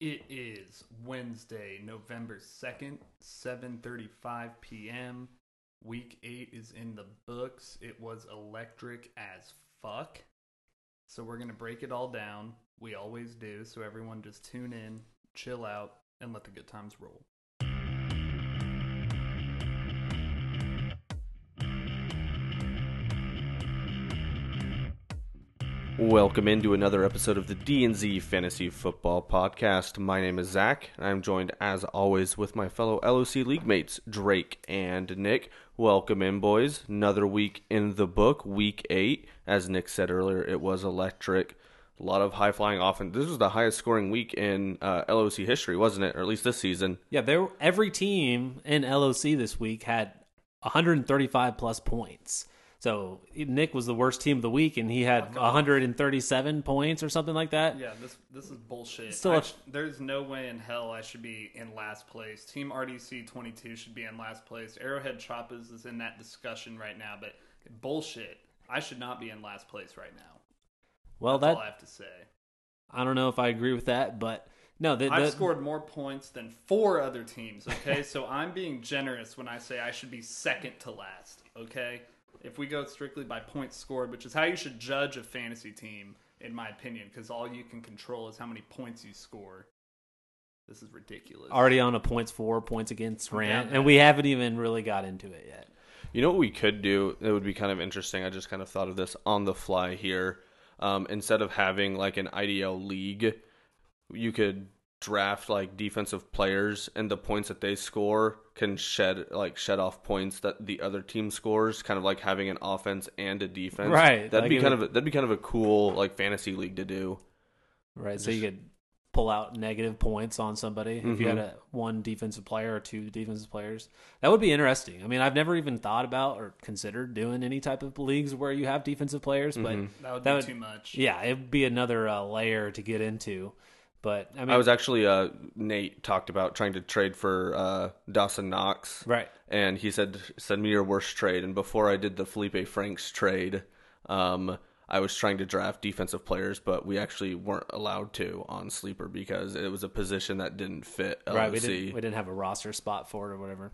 It is Wednesday, November 2nd, 7:35 p.m. Week 8 is in the books. It was electric as fuck. So we're going to break it all down. We always do. So everyone just tune in, chill out, and let the good times roll. Welcome into another episode of the D&Z Fantasy Football Podcast. My name is Zach, and I'm joined as always with my fellow LOC league mates, Drake and Nick. Welcome in, boys. Another week in the book, week eight. As Nick said earlier, it was electric. A lot of high flying offense. This was the highest scoring week in uh, LOC history, wasn't it? Or at least this season. Yeah, there. Every team in LOC this week had 135 plus points. So Nick was the worst team of the week, and he had 137 points or something like that. Yeah, this this is bullshit. Still I a- sh- there's no way in hell I should be in last place. Team RDC 22 should be in last place. Arrowhead Choppers is in that discussion right now, but bullshit. I should not be in last place right now. Well, That's that all I have to say. I don't know if I agree with that, but no, the, I've scored more points than four other teams, okay? so I'm being generous when I say I should be second to last, okay? If we go strictly by points scored, which is how you should judge a fantasy team, in my opinion, because all you can control is how many points you score. This is ridiculous. already on a points for points against rant, Yeah. and we haven't even really got into it yet. You know what we could do? It would be kind of interesting. I just kind of thought of this on the fly here. Um, instead of having like an IDL league, you could draft like defensive players, and the points that they score can shed like shed off points that the other team scores. Kind of like having an offense and a defense. Right, That'd like be kind would- of a, that'd be kind of a cool like fantasy league to do. Right, so you could pull out negative points on somebody if you had Mm-hmm. a one defensive player or two defensive players. That would be interesting. I mean, I've never even thought about or considered doing any type of leagues where you have defensive players, but Mm-hmm. that would that be would- too much. yeah, it'd be another uh, layer to get into. But I mean, I was actually uh, Nate talked about trying to trade for uh, Dawson Knox. right. and he said, "Send me your worst trade." And before I did the Felipe Franks trade, um, I was trying to draft defensive players, but we actually weren't allowed to on sleeper because it was a position that didn't fit. Right, we didn't we didn't have a roster spot for it or whatever.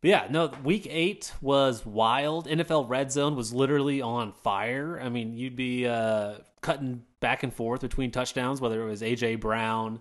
But yeah, no, week eight was wild. NFL Red Zone was literally on fire. I mean, you'd be uh, cutting back and forth between touchdowns, whether it was AJ Brown,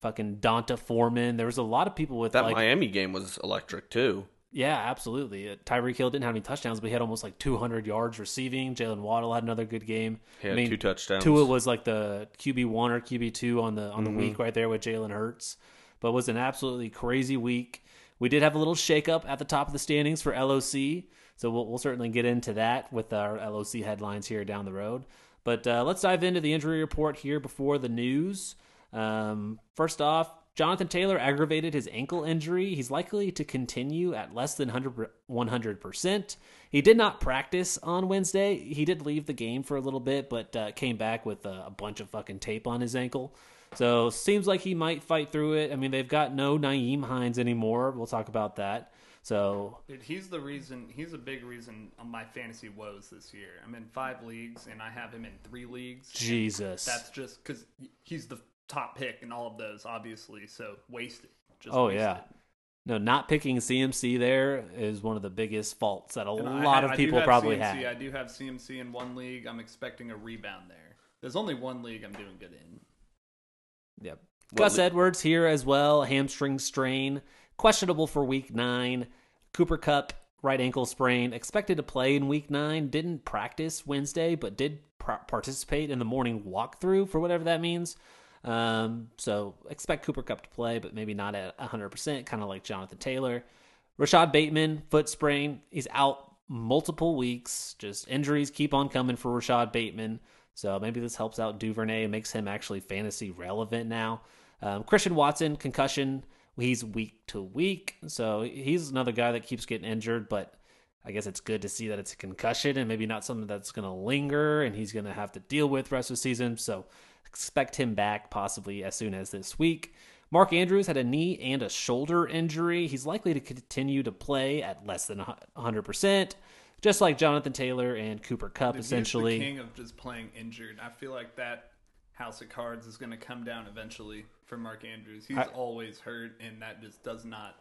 fucking D'Onta Foreman. There was a lot of people with that like, Miami game was electric too. yeah, absolutely. Uh, Tyreek Hill didn't have any touchdowns, but he had almost like 200 yards receiving. Jalen Waddle had another good game. He had I mean, two touchdowns. Tua was like the QB one or QB two on the on Mm-hmm. the week right there with Jalen Hurts, but it was an absolutely crazy week. We did have a little shakeup at the top of the standings for LOC, so we'll, we'll certainly get into that with our LOC headlines here down the road. But uh, let's dive into the injury report here before the news. Um, first off, Jonathan Taylor aggravated his ankle injury. He's likely to continue at less than 100 percent. He did not practice on Wednesday. He did leave the game for a little bit, but uh, came back with a, a bunch of fucking tape on his ankle. So seems like he might fight through it. I mean, they've got no Nyheim Hines anymore. We'll talk about that. So Dude, he's the reason. He's a big reason on my fantasy woes this year. I'm in five leagues, and I have him in three leagues. Jesus. That's just because he's the top pick in all of those, obviously. So wasted. Just oh wasted. yeah. No, not picking CMC there is one of the biggest faults that a And lot of people have probably CMC. have. I do have CMC in one league. I'm expecting a rebound there. There's only one league I'm doing good in. Yep. Gus le- Edwards here as well, hamstring strain, questionable for week nine. Cooper Kupp, right ankle sprain, expected to play in week nine. Didn't practice Wednesday, but did pr- participate in the morning walkthrough for whatever that means. Um, so expect Cooper Kupp to play, but maybe not at 100%, kind of like Jonathan Taylor. Rashod Bateman, foot sprain. He's out multiple weeks. Just injuries keep on coming for Rashod Bateman. So maybe this helps out Duvernay makes him actually fantasy relevant now. Um, Christian Watson, concussion. He's week to week. So he's another guy that keeps getting injured, but I guess it's good to see that it's a concussion and maybe not something that's going to linger and he's going to have to deal with rest of the season. So expect him back possibly as soon as this week. Mark Andrews had a knee and a shoulder injury. He's likely to continue to play at less than 100%, just like Jonathan Taylor and Cooper Kupp, Dude, essentially. he's the king of just playing injured. I feel like that house of cards is going to come down eventually for Mark Andrews. He's I- always hurt, and that just does not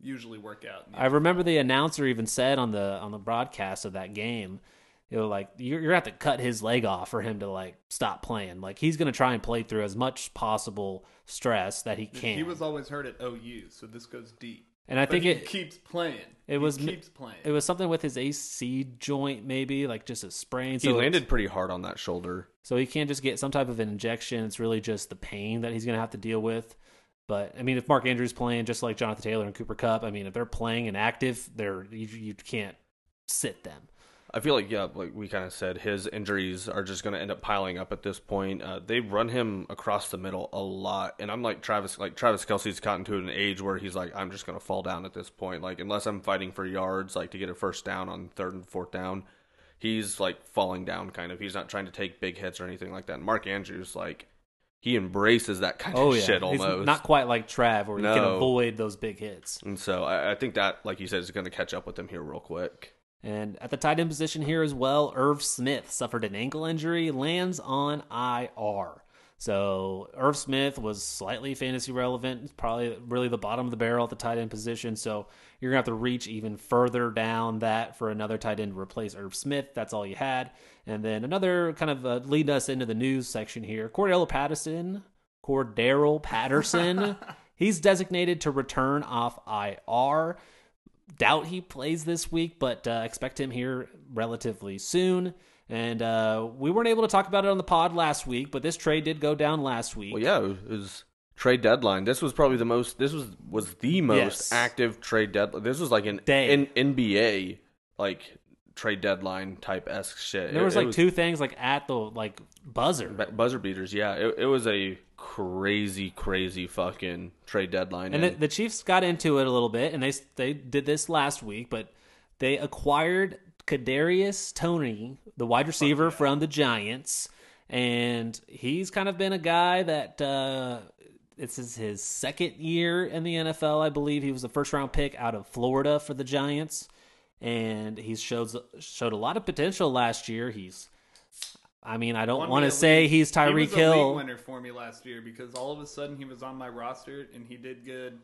usually work out. I remember the announcer even said on the on the broadcast of that game, you know, like you're, you're gonna have to cut his leg off for him to like stop playing. Like he's gonna try and play through as much possible stress that he can. He was always hurt at OU, so this goes deep. and I But think he it keeps playing. It He was- keeps playing. it was something with his AC joint, maybe like just a sprain. He landed pretty hard on that shoulder. So he can't just get some type of an injection. It's really just the pain that he's going to have to deal with. But I mean, if Mark Andrews playing just like Jonathan Taylor and Cooper Kupp, I mean, if they're playing and active, they're you, you can't sit them. I feel like yeah, like we kind of said, his injuries are just going to end up piling up at this point. Uh, they run him across the middle a lot, and I'm like Travis, like Travis Kelce's gotten to an age where he's like, I'm just going to fall down at this point. Like unless I'm fighting for yards, like to get a first down on third and fourth down, he's like falling down kind of. He's not trying to take big hits or anything like that. And Mark Andrews, like he embraces that kind Oh of yeah, shit He's almost. not quite like Trav, where you can avoid those big hits. and so I, I think that, like you said, is going to catch up with him here real quick. And at the tight end position here as well, Irv Smith suffered an ankle injury, lands on IR. So Irv Smith was slightly fantasy relevant, probably really the bottom of the barrel at the tight end position. So you're gonna have to reach even further down that for another tight end to replace Irv Smith. That's all you had. And then another kind of uh, lead us into the news section here. Cordell Patterson, Cordero Patterson, he's designated to return off IR doubt he plays this week, but uh, expect him here relatively soon. And uh, we weren't able to talk about it on the pod last week, but this trade did go down last week. Well, yeah, it was trade deadline. This was probably the most. This was was the most Yes. active trade deadline. This was like an NBA like trade deadline type esque shit. there It- was it like two things like at the like buzzer. buzzer beaters. Yeah, it, it was a crazy, crazy fucking trade deadline. And the, the Chiefs got into it a little bit, and they they did this last week, but they acquired Kadarius Toney, the wide receiver from the Giants, and he's kind of been a guy that uh, this is his second year in the NFL. I believe he was a first round pick out of Florida for the Giants, and he's showed showed a lot of potential last year. He's I mean, I don't want to say he's he was Tyreek a Hill. league winner for me last year because all of a sudden he was on my roster and he did good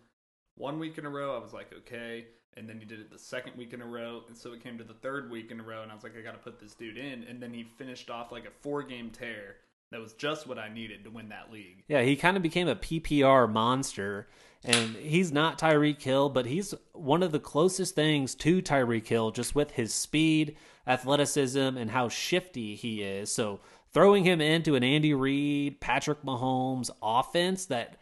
one week in a row. I was like, okay, and then he did it the second week in a row, and so it came to the third week in a row, and I was like, I got to put this dude in, and then he finished off like a four game tear. That was just what I needed to win that league. Yeah, he kind of became a PPR monster. And he's not Tyreek Hill, but he's one of the closest things to Tyreek Hill just with his speed, athleticism, and how shifty he is. So throwing him into an Andy Reid, Patrick Mahomes offense that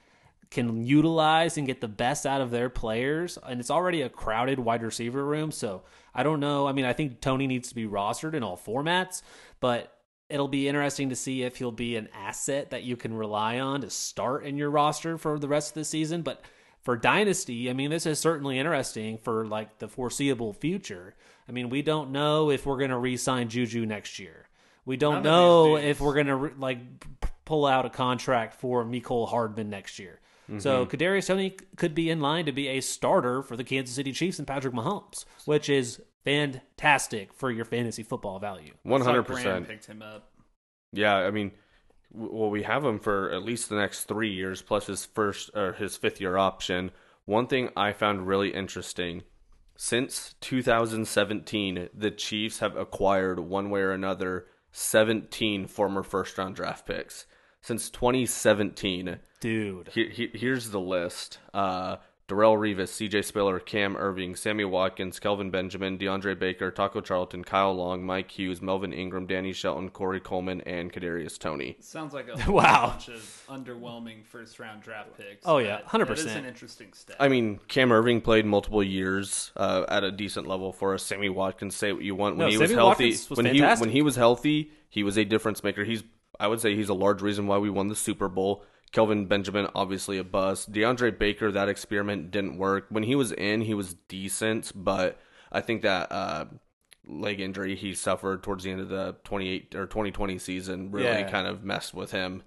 can utilize and get the best out of their players, and it's already a crowded wide receiver room. So I don't know. I mean, I think Toney needs to be rostered in all formats, but it'll be interesting to see if he'll be an asset that you can rely on to start in your roster for the rest of the season. But for Dynasty, I mean, this is certainly interesting for like the foreseeable future. I mean, we don't know if we're going to re sign Juju next year. We don't know if we're going to like p- pull out a contract for Mecole Hardman next year. Mm-hmm. So Kadarius Toney could be in line to be a starter for the Kansas City Chiefs and Patrick Mahomes, which is fantastic for your fantasy football value. One I saw hundred Graham percent. picked him up. Yeah, I mean, well, we have him for at least the next three years, plus his first or his fifth year option. One thing I found really interesting since 2017, the Chiefs have acquired one way or another 17 former first round draft picks. Since 2017, Dude. here, here- here's the list. Uh, Darrelle Revis, C.J. Spiller, Cam Erving, Sammy Watkins, Kelvin Benjamin, DeAndre Baker, Taco Charlton, Kyle Long, Mike Hughes, Melvin Ingram, Danny Shelton, Corey Coleman, and Kadarius Toney. Sounds like a Wow. bunch of underwhelming first round draft picks. Oh, yeah, 100%. That is an interesting step. I mean, Cam Erving played multiple years uh, at a decent level for us. Sammy Watkins, say what you want. When No, he was Sammy healthy, Watkins was when fantastic. he when he was healthy, he was a difference maker. He's I would say he's a large reason why we won the Super Bowl. Kelvin Benjamin, obviously a bust. DeAndre Baker, that experiment didn't work. When he was in, he was decent, but I think that uh, leg injury he suffered towards the end of the 28 or 2020 season really Yeah. kind of messed with him.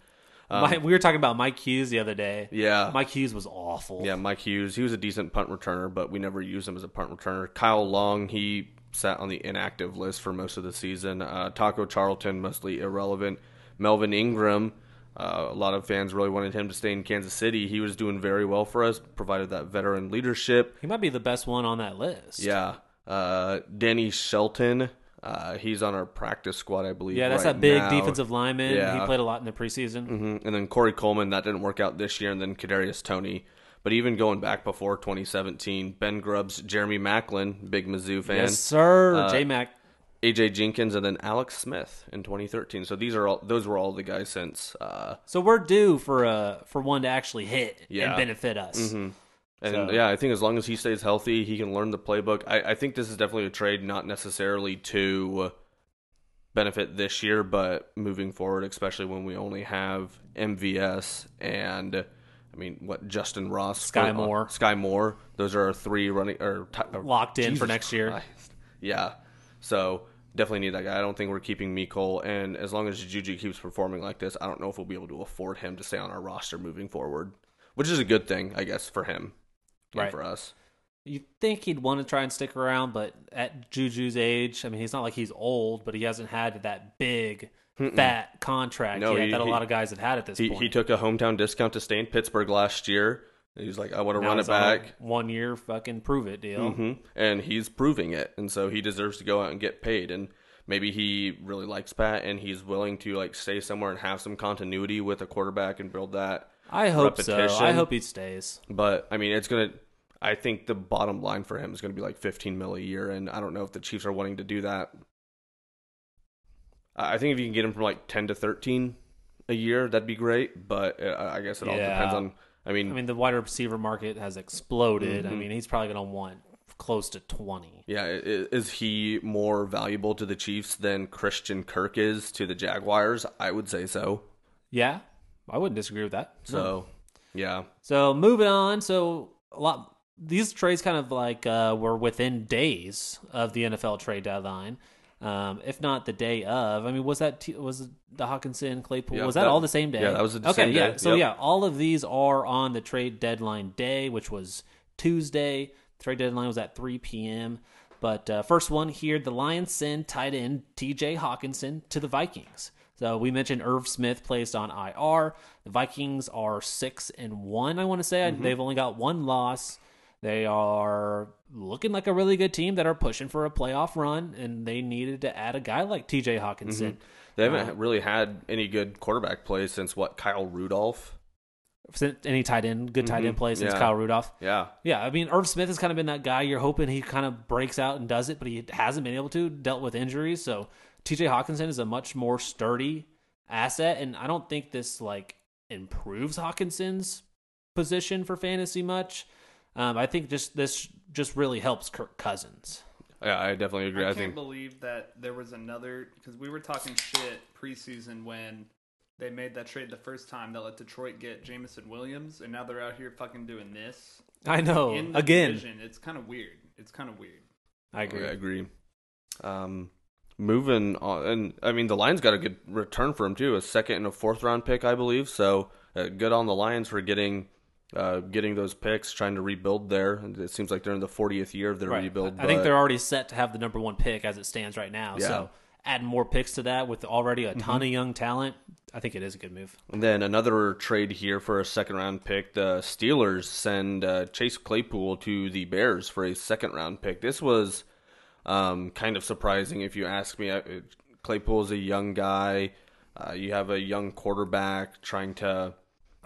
My, we were talking about Mike Hughes the other day. Um, Yeah. Mike Hughes was awful. Yeah, Mike Hughes. He was a decent punt returner, but we never used him as a punt returner. Kyle Long, he sat on the inactive list for most of the season. Uh, Taco Charlton, mostly irrelevant. Melvin Ingram, Uh, a lot of fans really wanted him to stay in Kansas City. He was doing very well for us, provided that veteran leadership. He might be the best one on that list. Yeah. Uh, Danny Shelton, uh, he's on our practice squad, I believe. Yeah, that's right that big now. defensive lineman. Yeah. He played a lot in the preseason. Mhm. And then Corey Coleman, that didn't work out this year, and then Kadarius Tony. But even going back before 2017, Ben Grubbs, Jeremy Maclin, big Mizzou fan, Yes, sir. Uh, J Mac. AJ Jenkins, and then Alex Smith in 2013. So these are all those were all the guys since. Uh, So we're due for uh for one to actually hit Yeah. and benefit us. and So- yeah, I think as long as he stays healthy, he can learn the playbook. I, I think this is definitely a trade, not necessarily to benefit this year, but moving forward, especially when we only have MVS and I mean, what Justyn Ross, Sky for- Moore. Skyy Moore. Those are our three running or or- Locked in for next year. Christ. Yeah, so definitely need that guy. I don't think we're keeping Mecole, and as long as Juju keeps performing like this, I don't know if we'll be able to afford him to stay on our roster moving forward, which is a good thing, I guess, for him and Right. for us. You think he'd want to try and stick around, but at Juju's age, I mean, he's not like he's old, but he hasn't had that big, fat contract No, yet he- that a he- lot of guys have had at this He, point. he took a hometown discount to stay in Pittsburgh last year. He was like, I want to run it he's on a back. One year fucking prove it deal. hmm And he's proving it. And so he deserves to go out and get paid. And maybe he really likes Pat and he's willing to like stay somewhere and have some continuity with a quarterback and build that. I hope so. I hope he stays. But I mean, it's going to, I think the bottom line for him is going to be like 15 mil a year. And I don't know if the Chiefs are wanting to do that. I I think if you can get him from like 10 to 13 a year, that'd be great. But uh, I guess it all Yeah. depends on, I mean, I mean, the wide receiver market has exploded. Mm-hmm. I mean, he's probably going to want close to 20. Yeah, is he more valuable to the Chiefs than Christian Kirk is to the Jaguars? I would say so. Yeah, I wouldn't disagree with that. So, yeah, So moving on, so a lot these trades kind of like uh, were within days of the NFL trade deadline, um, if not the day of. I mean, was that t- was the Hockenson Claypool? Yeah, was that, that- all the same day? yeah, that was the okay. same yeah, day. so Yep. yeah, all of these are on the trade deadline day, which was Tuesday. Trade deadline was at 3 p.m. But uh, first one here, the Lions send tight end T.J. Hockenson to the Vikings. So we mentioned Irv Smith placed on IR. The Vikings are six and one. I want to say they've only got one loss. They are looking like a really good team that are pushing for a playoff run, and they needed to add a guy like T.J. Hockenson. Mm-hmm. they haven't uh, really had any good quarterback play since what Kyle Rudolph. Since Any tight end, good tight end mm-hmm. play since Yeah. Kyle Rudolph. Yeah, Yeah, I mean, Irv Smith has kind of been that guy. You're hoping he kind of breaks out and does it, but he hasn't been able to. Dealt with injuries, so T.J. Hockenson is a much more sturdy asset, and I don't think this like improves Hockenson's position for fantasy much. Um, I think just this just really helps Kirk Cousins. yeah, I definitely agree. I, I, can't think believe that there was another because we were talking shit preseason when they made that trade the first time that let Detroit get Jameson Williams, and now they're out here fucking doing this I know. in the Again, division. It's kind of weird. It's kind of weird. I agree. I agree. Um, moving on, and I mean the Lions got a good return for him too, a second and a fourth round pick, I believe. So uh, good on the Lions for getting. Uh, getting those picks, trying to rebuild there. And It seems like they're in the 40th year of their Right. rebuild. I think they're already set to have the number one pick as it stands right now. Yeah. So adding more picks to that with already a Mm-hmm. ton of young talent, I think it is a good move. And then another trade here for a second round pick. The Steelers send uh, Chase Claypool to the Bears for a second round pick. This was um, kind of surprising if you ask me. Uh, Claypool is a young guy. Uh, you have a young quarterback trying to,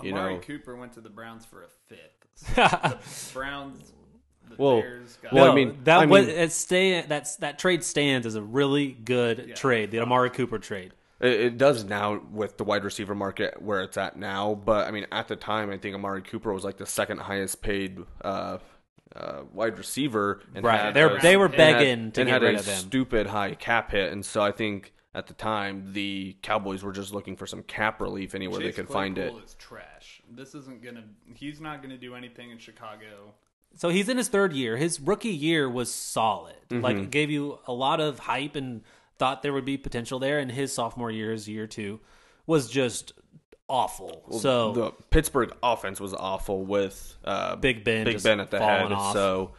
you Amari know. Cooper went to the Browns for a fifth. the Browns, the Well, Bears got well, I mean- that I was mean- it stay that's that trade stands as a really good Yeah. trade, the Amari Cooper trade. It, it does now with the wide receiver market where it's at now. But I mean, at the time, I think Amari Cooper was like the second highest paid uh, uh, wide receiver. And Right. They're- they were and begging had, to and get had rid a of him. Stupid high cap hit, and so I think at the time the Cowboys were just looking for some cap relief anywhere they Chase could find it. Claypool is trash. This isn't gonna. He's not gonna do anything in Chicago. So he's in his third year. His rookie year was solid. Mm-hmm. Like it gave you a lot of hype and thought there would be potential there. And his sophomore year, his year two, was just awful. so the Pittsburgh offense was awful with uh, Big Ben Big Ben at the head. off. So,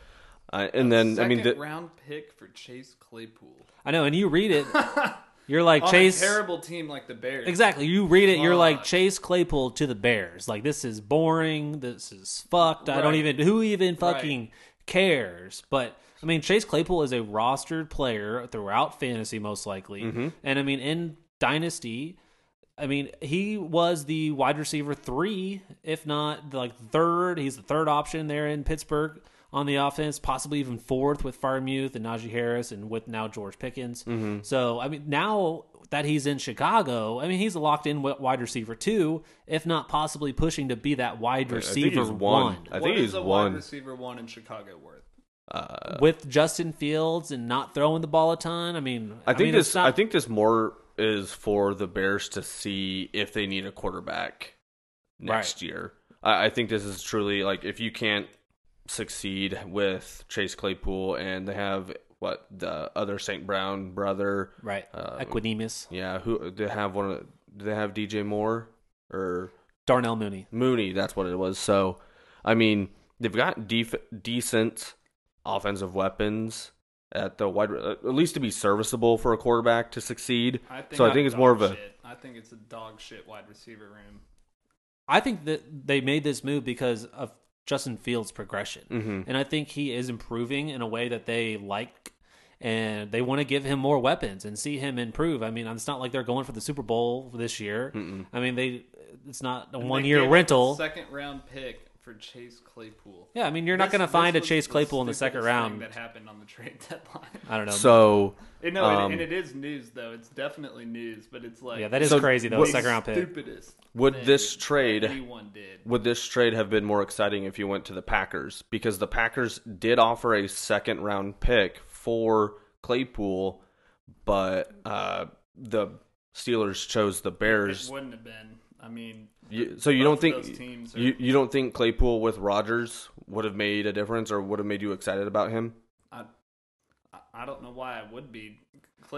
uh, and then I mean, the, round pick for Chase Claypool. I know, and you read it. You're like On Chase. a terrible team like the Bears. Exactly. You read it, you're like Chase Claypool to the Bears. Like this is boring. This is fucked. I don't Right. even who even fucking cares. But I mean, Chase Claypool is a rostered player throughout fantasy, most likely. Mm-hmm. And I mean, in Dynasty, I mean, he was the wide receiver three, if not like third. He's the third option there in Pittsburgh on the offense, possibly even fourth with Freiermuth and Najee Harris and with now George Pickens. Mm-hmm. So, I mean, now that he's in Chicago, I mean, he's a locked in wide receiver two, if not possibly pushing to be that wide I think receiver he's one. one. I think is he's a one. wide receiver one in Chicago worth? Uh, with Justin Fields and not throwing the ball a ton. I mean, I think mean, this. not- I think this more is for the Bears to see if they need a quarterback next year. I, I think this is truly like if you can't succeed with Chase Claypool and they have what the other St. Brown brother. right. uh, Equanimeous, Yeah, who they have one? of the- Do they have DJ Moore or Darnell Mooney. Mooney? That's what it was. So, I mean, they've got def- decent offensive weapons at the wide, at least to be serviceable for a quarterback to succeed. I think so I I'm think it's more of a shit. I think it's a dog shit wide receiver room. I think that they made this move because of Justin Fields' progression. Mhm. And I think he is improving in a way that they like and they want to give him more weapons and see him improve. I mean, it's not like they're going for the Super Bowl this year. I mean, they it's not a one year rental. second round pick for Chase Claypool. Yeah, I mean, you're not going to find a Chase Claypool in the second stupidest thing round. That happened on the trade deadline. I don't know. so. And no, Um, and it is news though. It's definitely news, but it's like yeah, that is So crazy though. what- Second round pick. Stupidest. Would this trade- anyone did? Would this trade have been more exciting if you went to the Packers? Because the Packers did offer a second round pick for Claypool, but uh, the Steelers chose the Bears. It wouldn't have been. I mean, You, so you both don't think those teams are- you you don't think Claypool with Rodgers would have made a difference or would have made you excited about him? I, I- I don't know why I would be.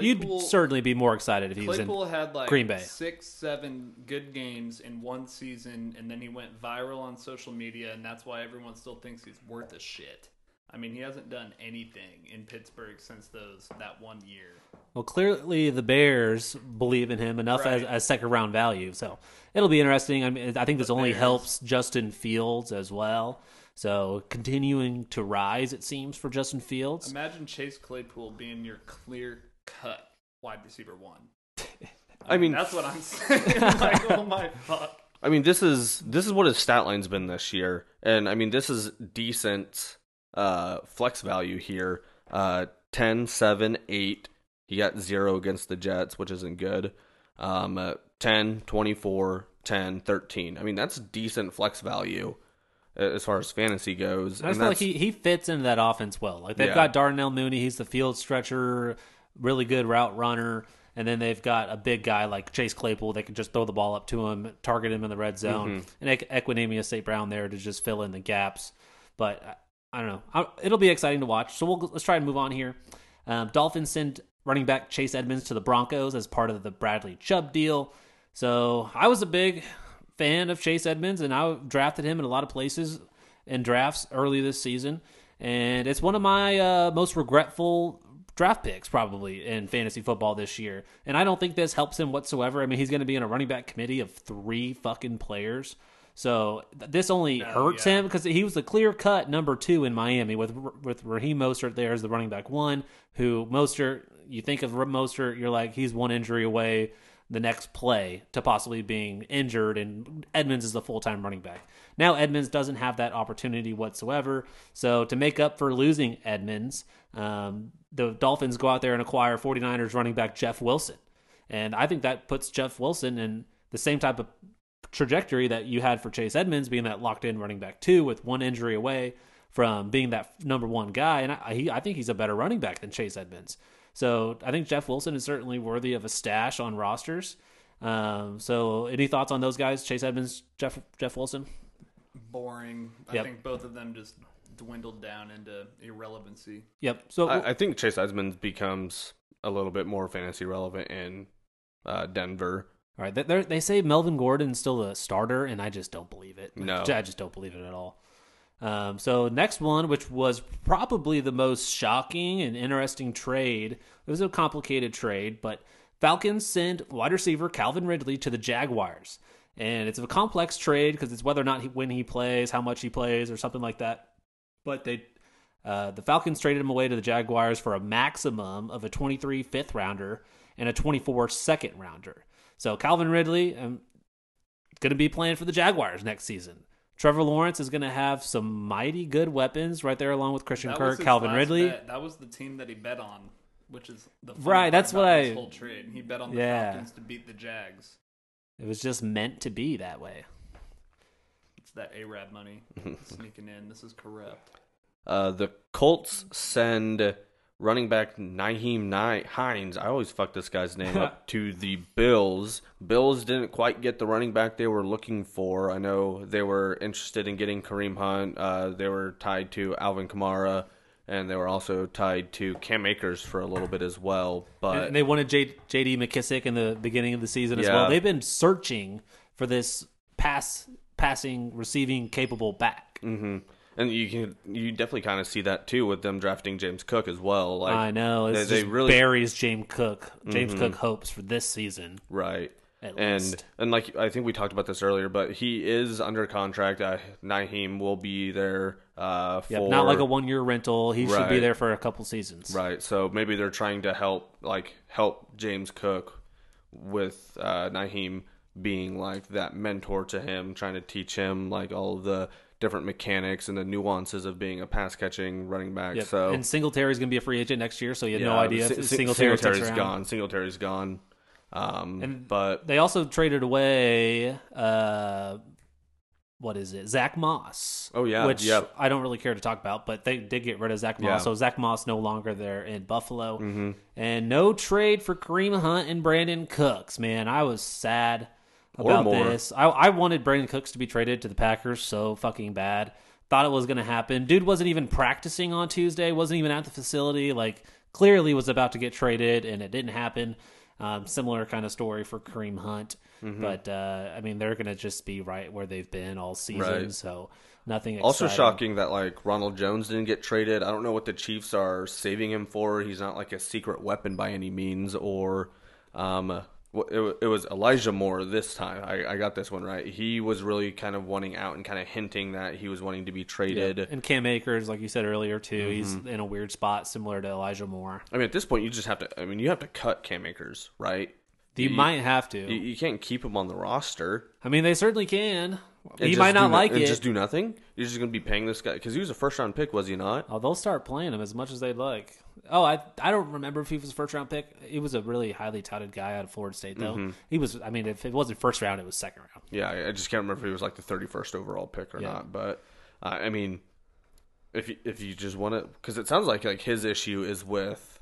You'd Claypool, certainly be more excited if he was in. Claypool had like Green Bay. six, seven good games in one season, and then he went viral on social media, and that's why everyone still thinks he's worth a shit. I mean, he hasn't done anything in Pittsburgh since those that one year. Well, clearly the Bears believe in him enough as, Right. as second round value, so it'll be interesting. I mean, I think this The only Bears. helps Justin Fields as well. So continuing to rise, it seems for Justin Fields. Imagine Chase Claypool being your clear cut wide receiver one. I mean- that's what I'm saying. like, oh my fuck. I mean, this is this is what his stat line's been this year, and I mean, this is decent uh, flex value here. Uh, 10, 7, 8. He got zero against the Jets, which isn't good. Um, uh, 10, 24, 10, 13. I mean, that's decent flex value uh, as far as fantasy goes. I just feel like he, he fits into that offense well. Like they've Yeah. got Darnell Mooney, he's the field stretcher, really good route runner, and then they've got a big guy like Chase Claypool. They can just throw the ball up to him, target him in the red zone, Mm-hmm. and Equ- Equanimeous St. Brown there to just fill in the gaps. But I, I don't know. I, it'll be exciting to watch. So we'll let's try and move on here. Um, Dolphins send running back Chase Edmonds to the Broncos as part of the Bradley Chubb deal. So I was a big fan of Chase Edmonds, and I drafted him in a lot of places in drafts early this season. And it's one of my uh, most regretful draft picks probably in fantasy football this year. And I don't think this helps him whatsoever. I mean, he's going to be in a running back committee of three fucking players. So th- this only hurts yeah. him because he was the clear cut number two in Miami with with Raheem Mostert there as the running back one. Who Mostert, you think of Mostert, you're like he's one injury away the next play to possibly being injured, and Edmonds is the full time running back. Now Edmonds doesn't have that opportunity whatsoever. So to make up for losing Edmonds, um, the Dolphins go out there and acquire 49ers running back Jeff Wilson. And I think that puts Jeff Wilson in the same type of trajectory that you had for Chase Edmonds, being that locked in running back two with one injury away from being that number one guy. And I, he, I think he's a better running back than Chase Edmonds. So I think Jeff Wilson is certainly worthy of a stash on rosters. Um, so any thoughts on those guys, Chase Edmonds, Jeff Jeff Wilson? Boring. I Yep. think both of them just dwindled down into irrelevancy. Yep. So I, I think Chase Edmonds becomes a little bit more fantasy relevant in uh, Denver. All right, they they say Melvin Gordon's still a starter, and I just don't believe it. No. I just don't believe it at all. Um, so next one, which was probably the most shocking and interesting trade, it was a complicated trade, but Falcons send wide receiver Calvin Ridley to the Jaguars. And it's a complex trade because it's whether or not he, when he plays, how much he plays, or something like that. But they, uh, the Falcons traded him away to the Jaguars for a maximum of a 23 fifth rounder and a 24 second rounder. So Calvin Ridley um, going to be playing for the Jaguars next season. Trevor Lawrence is going to have some mighty good weapons right there, along with Christian That Kirk, Calvin Ridley. bet. That was the team that he bet on, which is the funny Right, that's what I- whole trade. He bet on the Yeah. Falcons to beat the Jags. It was just meant to be that way. It's that Arab money sneaking in. This is corrupt. Uh, the Colts send running back Nyheim Hines. I always fuck this guy's name up to the Bills. Bills didn't quite get the running back they were looking for. I know they were interested in getting Kareem Hunt. Uh, they were tied to Alvin Kamara, and they were also tied to Cam Akers for a little bit as well. But and they wanted J- J.D. McKissic in the beginning of the season as Yeah. well. They've been searching for this pass, passing, receiving capable back. hmm and you can you definitely kind of see that too with them drafting James Cook as well. Like I know they, they just really Mm-hmm. buries James Cook. James Cook hopes for this season. Right. At and least. and like I think we talked about this earlier, but he is under contract. Uh, Nyheim will be there uh, for Yep, not like a one year rental. He should be there for a couple seasons. right. So maybe they're trying to help like help James Cook with uh, Nyheim being like that mentor to him, trying to teach him like all the different mechanics and the nuances of being a pass catching running back. Yep. So and Singletary's going to be a free agent next year, so you have no idea Sing- if Sing- Singletary Singletary's gone. Singletary's gone. Um, And but They also traded away uh what is it? Zach Moss. Oh, yeah, Which yep. I don't really care to talk about, but they did get rid of Zach Moss. Yeah. So Zach Moss no longer there in Buffalo. Mm-hmm. And no trade for Kareem Hunt and Brandin Cooks. Man, I was sad about this. I, I wanted Brandin Cooks to be traded to the Packers so fucking bad. Thought it was going to happen. Dude wasn't even practicing on Tuesday, wasn't even at the facility. Like, clearly was about to get traded, and it didn't happen. Um, similar kind of story for Kareem Hunt. Mm-hmm. But, uh, I mean, they're going to just be right where they've been all season. Right. So, nothing Also shocking that like Ronald Jones didn't get traded. I don't know what the Chiefs are saving him for. He's not like a secret weapon by any means. Or um, it, it was Elijah Moore this time. I, I got this one right. He was really kind of wanting out and kind of hinting that he was wanting to be traded. And Cam Akers, like you said earlier, too, he's Mm-hmm. in a weird spot similar to Elijah Moore. I mean, at this point, you just have to. I mean, you have to cut Cam Akers, right? You, might have to. You, you can't keep him on the roster. I mean, they certainly can. and He might not no- like and it. Just do nothing. You're just going to be paying this guy because he was a first round pick, was he not? Oh, they'll start playing him as much as they'd like. Oh, I I don't remember if he was a first round pick. He was a really highly touted guy out of Florida State, though. Mm-hmm. He was. I mean, if it wasn't first round, it was second round. Yeah, I- just can't remember if he was like the 31st overall pick or Yeah. not. But uh, I mean, if you, if you just want to, because it sounds like like his issue is with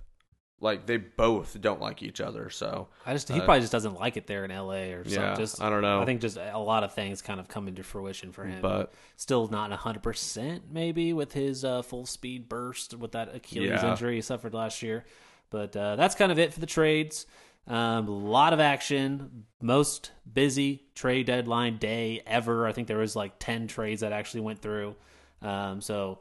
like they both don't like each other. So I just he probably just doesn't like it there in L.A. or something. Uh, yeah, just I don't know. I think just a lot of things kind of come into fruition for him. But- still not hundred percent maybe with his uh, full speed burst with that Achilles Yeah. injury he suffered last year. But uh, that's kind of it for the trades. Um, a lot of action, most busy trade deadline day ever. I think there was like ten trades that actually went through. Um, so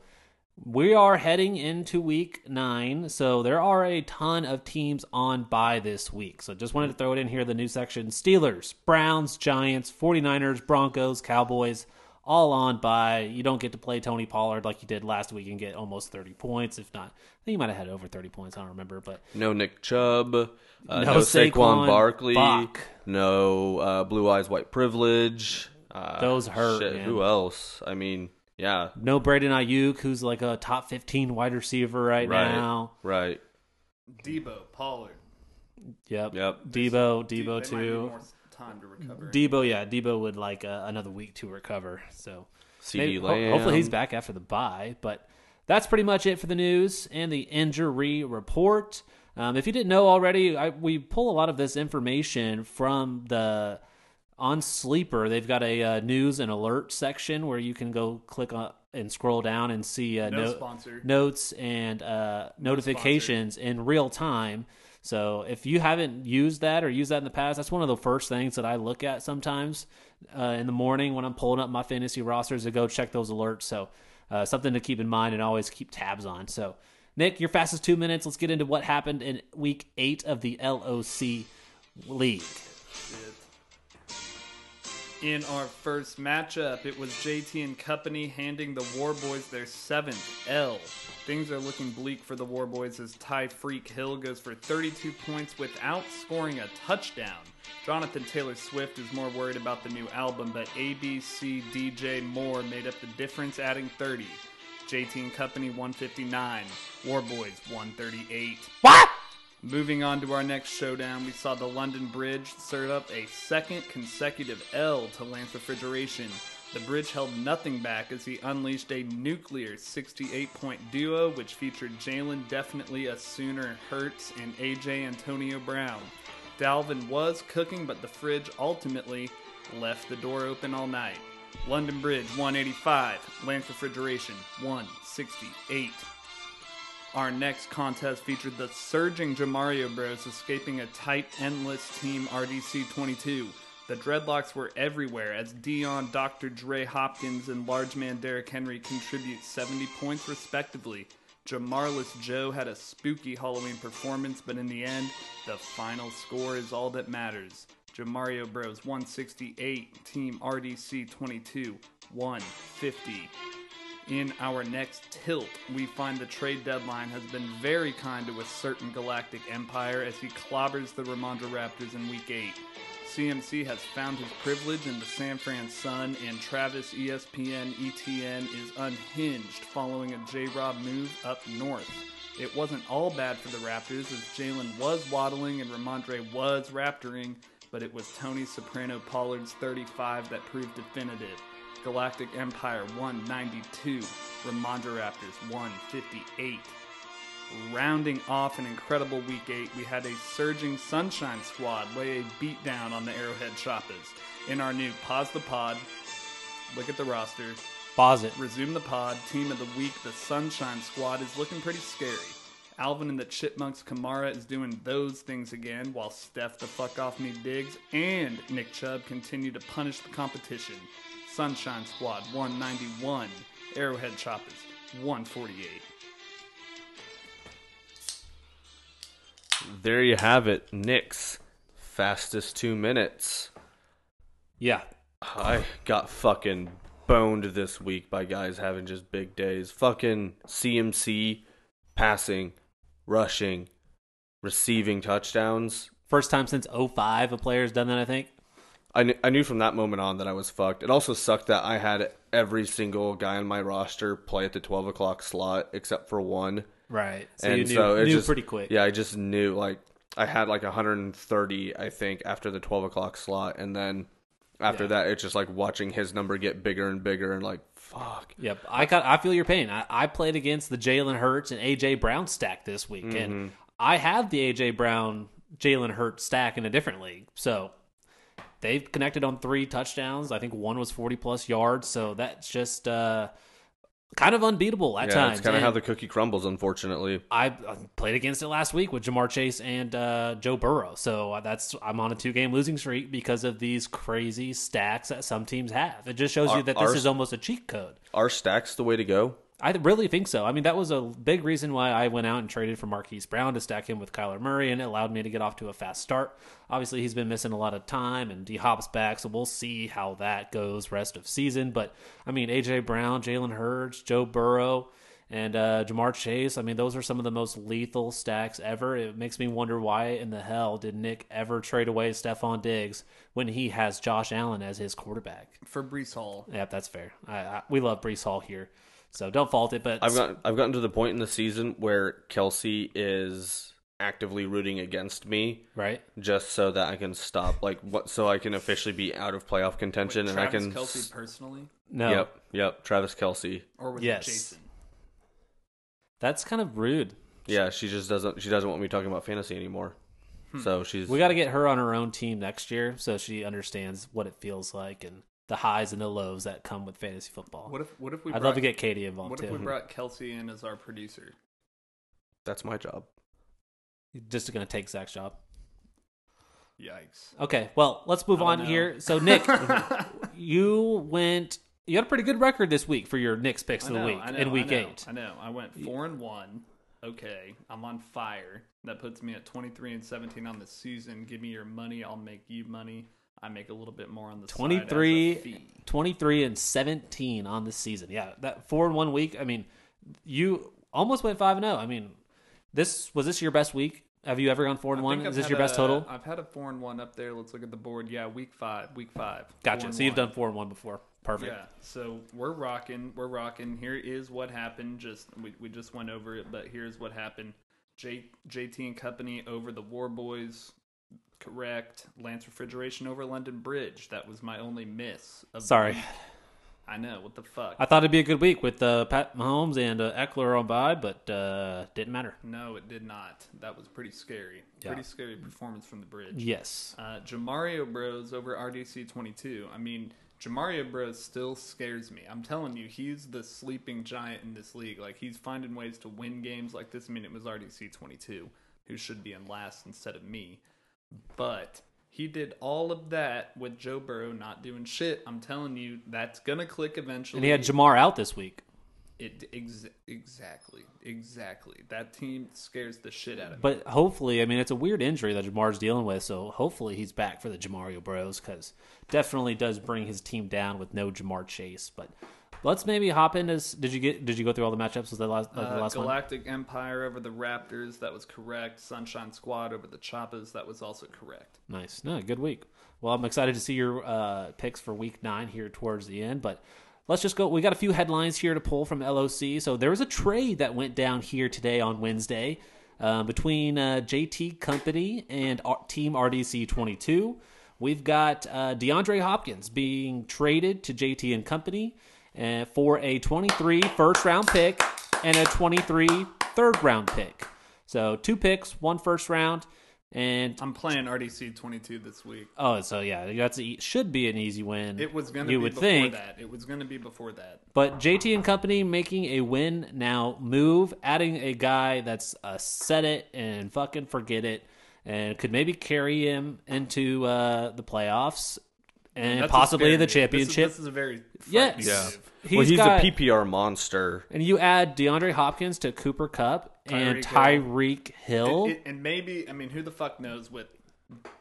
we are heading into week nine, so there are a ton of teams on by this week. So just wanted to throw it in here the new section Steelers, Browns, Giants, 49ers, Broncos, Cowboys, all on by. You don't get to play Tony Pollard like you did last week and get almost 30 points. If not, I think you might have had over 30 points. I don't remember, but no Nick Chubb, uh, no, No Saquon, Saquon Barkley, Bach. no uh, Blue Eyes White Privilege. Uh, Those hurt, shit. Who else? I mean, yeah, no Braden Aiyuk, who's like a top 15 wide receiver right, right, now. right. Debo, Pollard. Yep. Yep. Debo, Dude, Debo they too. more time to recover. Debo, yeah, Debo would like uh, another week to recover. So CD maybe- ho- Lamb. hopefully he's back after the bye. But that's pretty much it for the news and the injury report. Um, if you didn't know already, I, we pull a lot of this information from the on Sleeper. They've got a uh, news and alert section where you can go click on and scroll down and see uh, No no- notes and uh, notifications in real time. So if you haven't used that or used that in the past, that's one of the first things that I look at sometimes uh, in the morning when I'm pulling up my fantasy rosters to go check those alerts. So uh, something to keep in mind and always keep tabs on. So Nick, your fastest two minutes. Let's get into what happened in week eight of the LOC league. In our first matchup, it was JT and Company handing the Warboys their seventh L. Things are looking bleak for the Warboys as Ty Freak Hill goes for 32 points without scoring a touchdown. Jonathan Taylor Swift is more worried about the new album, but ABC DJ Moore made up the difference, adding 30. JT and Company 159, Warboys 138. What? Moving on to our next showdown, we saw the London Bridge serve up a second consecutive L to Lance Refrigeration. The Bridge held nothing back as he unleashed a nuclear 68 point duo, which featured Jalen Definitely a Sooner Hurts and AJ Antonio Brown. Dalvin was cooking, but the Fridge ultimately left the door open all night. London Bridge 185, Lance Refrigeration 168. Our next contest featured the surging Jamario Bros escaping a tight, endless team RDC 22. The dreadlocks were everywhere as Dion, Dr. Dre Hopkins, and large man Derrick Henry contribute 70 points respectively. Jamarless Joe had a spooky Halloween performance, but in the end, the final score is all that matters. Jamario Bros 168, Team RDC 22 150. In our next tilt, we find the trade deadline has been very kind to a certain galactic empire as he clobbers the Ramondre Raptors in Week 8. CMC has found his privilege in the San Fran Sun, and Travis ESPN ETN is unhinged following a J Rob move up north. It wasn't all bad for the Raptors as Jalen was waddling and Ramondre was raptoring, but it was Tony Soprano Pollard's 35 that proved definitive. Galactic Empire 192, Ramondre Raptors 158. Rounding off an incredible week 8, we had a surging Sunshine squad lay a beatdown on the Arrowhead Choppas. In our new Pause the Pod, look at the roster, Pause it. resume the pod, team of the week, the Sunshine squad is looking pretty scary. Alvin and the Chipmunks Kamara is doing those things again, while Steph the fuck off me Diggs and Nick Chubb continue to punish the competition. Sunshine Squad 191, Arrowhead Choppers 148. There you have it. Knicks fastest two minutes. Yeah. I got fucking boned this week by guys having just big days. Fucking CMC passing, rushing, receiving touchdowns. First time since 05 a player's done that, I think. I, kn- I knew from that moment on that I was fucked. It also sucked that I had every single guy on my roster play at the 12 o'clock slot except for one. Right. So and you knew, so it knew just, pretty quick. Yeah, I just knew like I had like 130, I think, after the 12 o'clock slot, and then after Yeah. that, it's just like watching his number get bigger and bigger, and like fuck. Yep, I got. I feel your pain. I, I played against the Jalen Hurts and AJ Brown stack this week, Mm-hmm. and I have the AJ Brown Jalen Hurts stack in a different league. So they've connected on three touchdowns. I think one was forty plus yards. So that's just uh, kind of unbeatable at Yeah, times. it's kind of how the cookie crumbles, unfortunately. I played against it last week with Ja'Marr Chase and uh, Joe Burrow. So that's I'm on a two game losing streak because of these crazy stacks that some teams have. It just shows you that this is almost a cheat code. Are stacks the way to go? I really think so. I mean, that was a big reason why I went out and traded for Marquise Brown to stack him with Kyler Murray, and it allowed me to get off to a fast start. Obviously, he's been missing a lot of time, and D Hop's back, so we'll see how that goes rest of season. But I mean, AJ Brown, Jalen Hurts, Joe Burrow, and uh, Ja'Marr Chase. I mean, those are some of the most lethal stacks ever. It makes me wonder why in the hell did Nick ever trade away Stefon Diggs when he has Josh Allen as his quarterback? For Breece Hall. Yep, that's fair. I, I, we love Breece Hall here, so don't fault it. But I've got I've gotten to the point in the season where Kelsey is actively rooting against me right. just so that I can stop like what so I can officially be out of playoff contention and I can Kelsey personally? No, Yep, yep, Travis Kelce. Or with Yes. Jason? that's kind of rude. Yeah, she just doesn't she doesn't want me talking about fantasy anymore. Hmm. So she's We got to get her on her own team next year so she understands what it feels like and the highs and the lows that come with fantasy football. What if what if we I'd brought, love to get Katie involved What if too. we brought Kelsey in as our producer? that's my job. You're Just going to take Zach's job. Yikes. Okay, well, let's move on know. here. So, Nick, you went. You had a pretty good record this week for your Knicks picks I of the week know, in week I know, eight. I know. I went four and one okay, I'm on fire. That puts me at 23 and 17 on the season. Give me your money, I'll make you money. I make a little bit more on the side as a 23, fee. 23 and 17 on the season. Yeah, that four in one week. I mean, you almost went 5 and 0. I mean, this was this your best week? Have you ever gone 4 and 1? Is I've this your best total? I've had a four and one up there. Let's look at the board. Yeah, week five. Week five. Gotcha. So you've one. done 4 and 1 before. Perfect. Yeah. So we're rocking. We're rocking. Here is what happened. Just we, we just went over it, but here's what happened. J, JT and Company over the War Boys. Correct. Lance Refrigeration over London Bridge. That was my only miss. Sorry. I know. What the fuck? I thought it'd be a good week with uh, Pat Mahomes and uh, Ekeler on bye, but uh, didn't matter. no, it did not. That was pretty scary. Yeah. Pretty scary performance from the Bridge. Yes. Uh, Jamario Bros over RDC 22. I mean, Jamario Bros still scares me. I'm telling you, he's the sleeping giant in this league. Like, he's finding ways to win games like this. I mean, it was RDC 22 who should be in last instead of me. But he did all of that with Joe Burrow not doing shit. I'm telling you, that's going to click eventually. And he had Ja'Marr out this week. it ex- exactly, exactly. That team scares the shit out of me. But hopefully, I mean, it's a weird injury that Ja'Marr's dealing with, so hopefully he's back for the Jamario Bros because definitely does bring his team down with no Ja'Marr Chase. But let's maybe hop into. Did you get? Did you go through all the matchups? Was that last, that the Uh, last one? Galactic Empire over the Raptors, that was correct. Sunshine Squad over the Choppas, that was also correct. Nice. No, good week. Well, I'm excited to see your uh, picks for week nine here towards the end, but let's just go. We got a few headlines here to pull from LOC. So there was a trade that went down here today on Wednesday uh, between uh, JT Company and Team RDC 22. We've got uh, DeAndre Hopkins being traded to JT and Company uh, for a 23 first round pick and a 23 third round pick. So two picks, one first round. And I'm playing RDC 22 this week. Oh, so yeah, that's a, should be an easy win. It was going to you be would before think, that. It was going to be before that. but JT and company making a win now move, adding a guy that's a set it and fucking forget it, and could maybe carry him into uh, the playoffs and That's a possibly scary the move. This is- championship. This is, a very Yes. frightening Yeah. move. He's well, he's got- a PPR monster. and you add DeAndre Hopkins to Cooper Kupp and Tyreek Tyreek Hill. It- it- and maybe, I mean, who the fuck knows with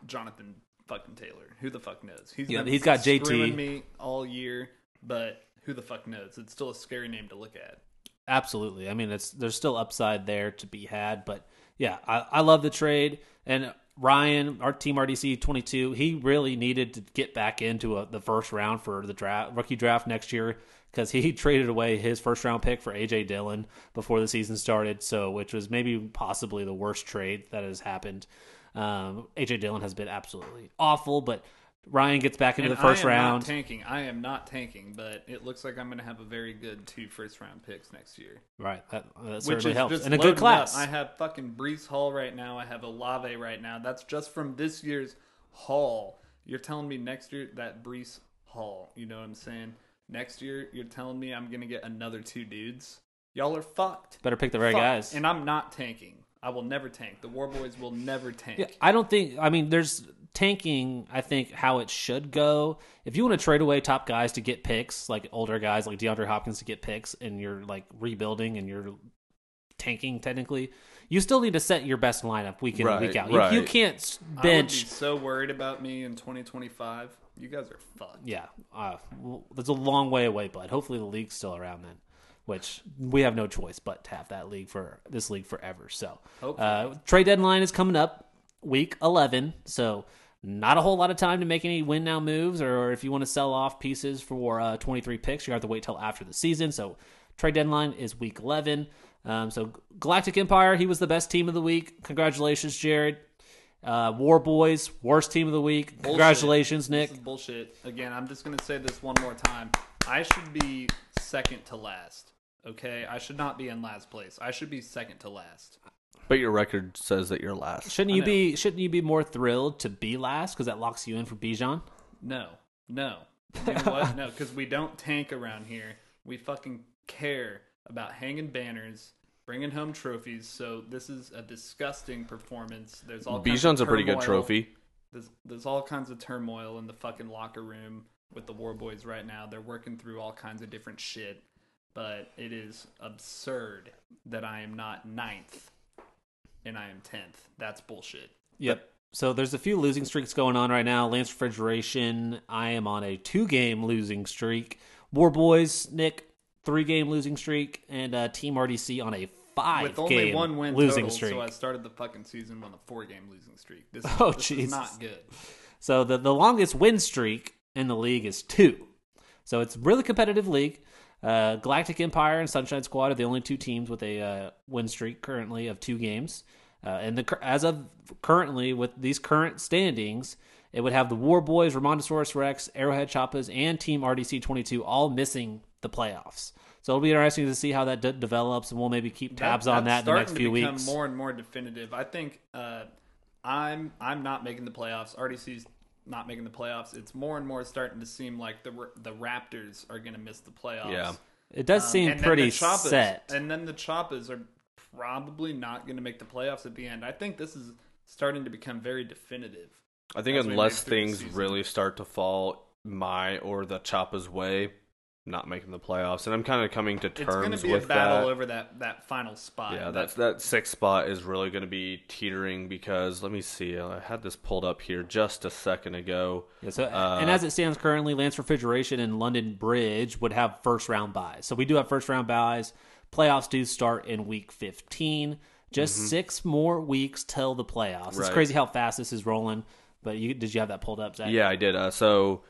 Jonathan fucking Taylor? Who the fuck knows? He's Yeah, been he's got JT. screwing me all year, but who the fuck knows? It's still a scary name to look at. Absolutely. I mean, it's there's still upside there to be had, but yeah, I, I love the trade. And Ryan, our team RDC 22, he really needed to get back into a, the first round for the draft, rookie draft next year because he traded away his first round pick for AJ Dillon before the season started. So, which was maybe possibly the worst trade that has happened. Um, AJ Dillon has been absolutely awful, but Ryan gets back into And the first I am round. Not tanking. I am not tanking, but it looks like I'm going to have a very good two first round picks next year. right, that, that certainly helps, just and a good class. Up. I have fucking Breece Hall right now. I have Olave right now. That's just from this year's Hall. You're telling me next year that Breece Hall. You know what I'm saying? Next year, you're telling me I'm gonna get another two dudes. Y'all are fucked. Better pick the right Fucked. guys. And I'm not tanking. I will never tank. The War Boys will never tank. Yeah, I don't think. I mean, there's tanking. I think how it should go. If you want to trade away top guys to get picks, like older guys like DeAndre Hopkins to get picks, and you're like rebuilding and you're tanking technically, you still need to set your best lineup week in and week Right, out. You, you can't s- I would be bench. so worried about me in 2025. You guys are fucked. Yeah, uh, well, that's a long way away, bud. Hopefully the league's still around then. Which we have no choice but to have that league for this league forever. So, uh, trade deadline is coming up week 11. So, not a whole lot of time to make any win now moves, or if you want to sell off pieces for uh, 23 picks, you have to wait till after the season. So, trade deadline is week 11. Um, so, Galactic Empire, he was the best team of the week. Congratulations, Jared. Uh, War Boys, worst team of the week. Bullshit. Congratulations, Nick. Bullshit. Again, I'm just gonna say this one more time. I should be second to last. Okay, I should not be in last place. I should be second to last. But your record says that you're last. Shouldn't I you know. be? Shouldn't you be more thrilled to be last because that locks you in for Bijan? No, no. You know what? No, because we don't tank around here. We fucking care about hanging banners, bringing home trophies. So this is a disgusting performance. There's all kinds Bijan's of a pretty good turmoil. trophy. There's there's all kinds of turmoil in the fucking locker room with the War Boys right now. They're working through all kinds of different shit. but it is absurd that I am not ninth and I am tenth. That's bullshit. Yep. So there's a few losing streaks going on right now. Lance Refrigeration, I am on a two game losing streak. War Boys, Nick, three game losing streak, and uh, Team RDC on a five With only game one win losing total, streak. so I started the fucking season on a four game losing streak. This, Oh, this Jesus. is not good. So the, the longest win streak in the league is two. So it's a really competitive league. Uh, Galactic Empire and Sunshine Squad are the only two teams with a uh, win streak currently of two games. Uh, and the as of currently, with these current standings, it would have the War Boys, Ramondosaurus Rex, Arrowhead Choppas, and Team RDC 22 all missing the playoffs. So it'll be interesting to see how that de- develops, and we'll maybe keep tabs on that in the next few weeks. More and more definitive. I think uh, I'm I'm not making the playoffs. RDC's not making the playoffs. It's more and more starting to seem like the the Raptors are going to miss the playoffs. Yeah. It does Um, seem and pretty the Choppas- set. And then the Choppas are probably not going to make the playoffs at the end. I think this is starting to become very definitive. I think unless move through the things really start to fall my or the Choppa's way, not making the playoffs, and I'm kind of coming to terms It's gonna be a battle that. over that that final spot. yeah, That- that's that sixth spot is really going to be teetering because let me see, I had this pulled up here just a second ago. Yeah, so, Uh, and as it stands currently, Lance Refrigeration and London Bridge would have first round byes. So we do have first round byes. Playoffs do start in week 15. Just six more weeks till the playoffs. It's Mm-hmm. Crazy how fast this is rolling. But you did you have that pulled up, Zach? Yeah, I did. Uh, so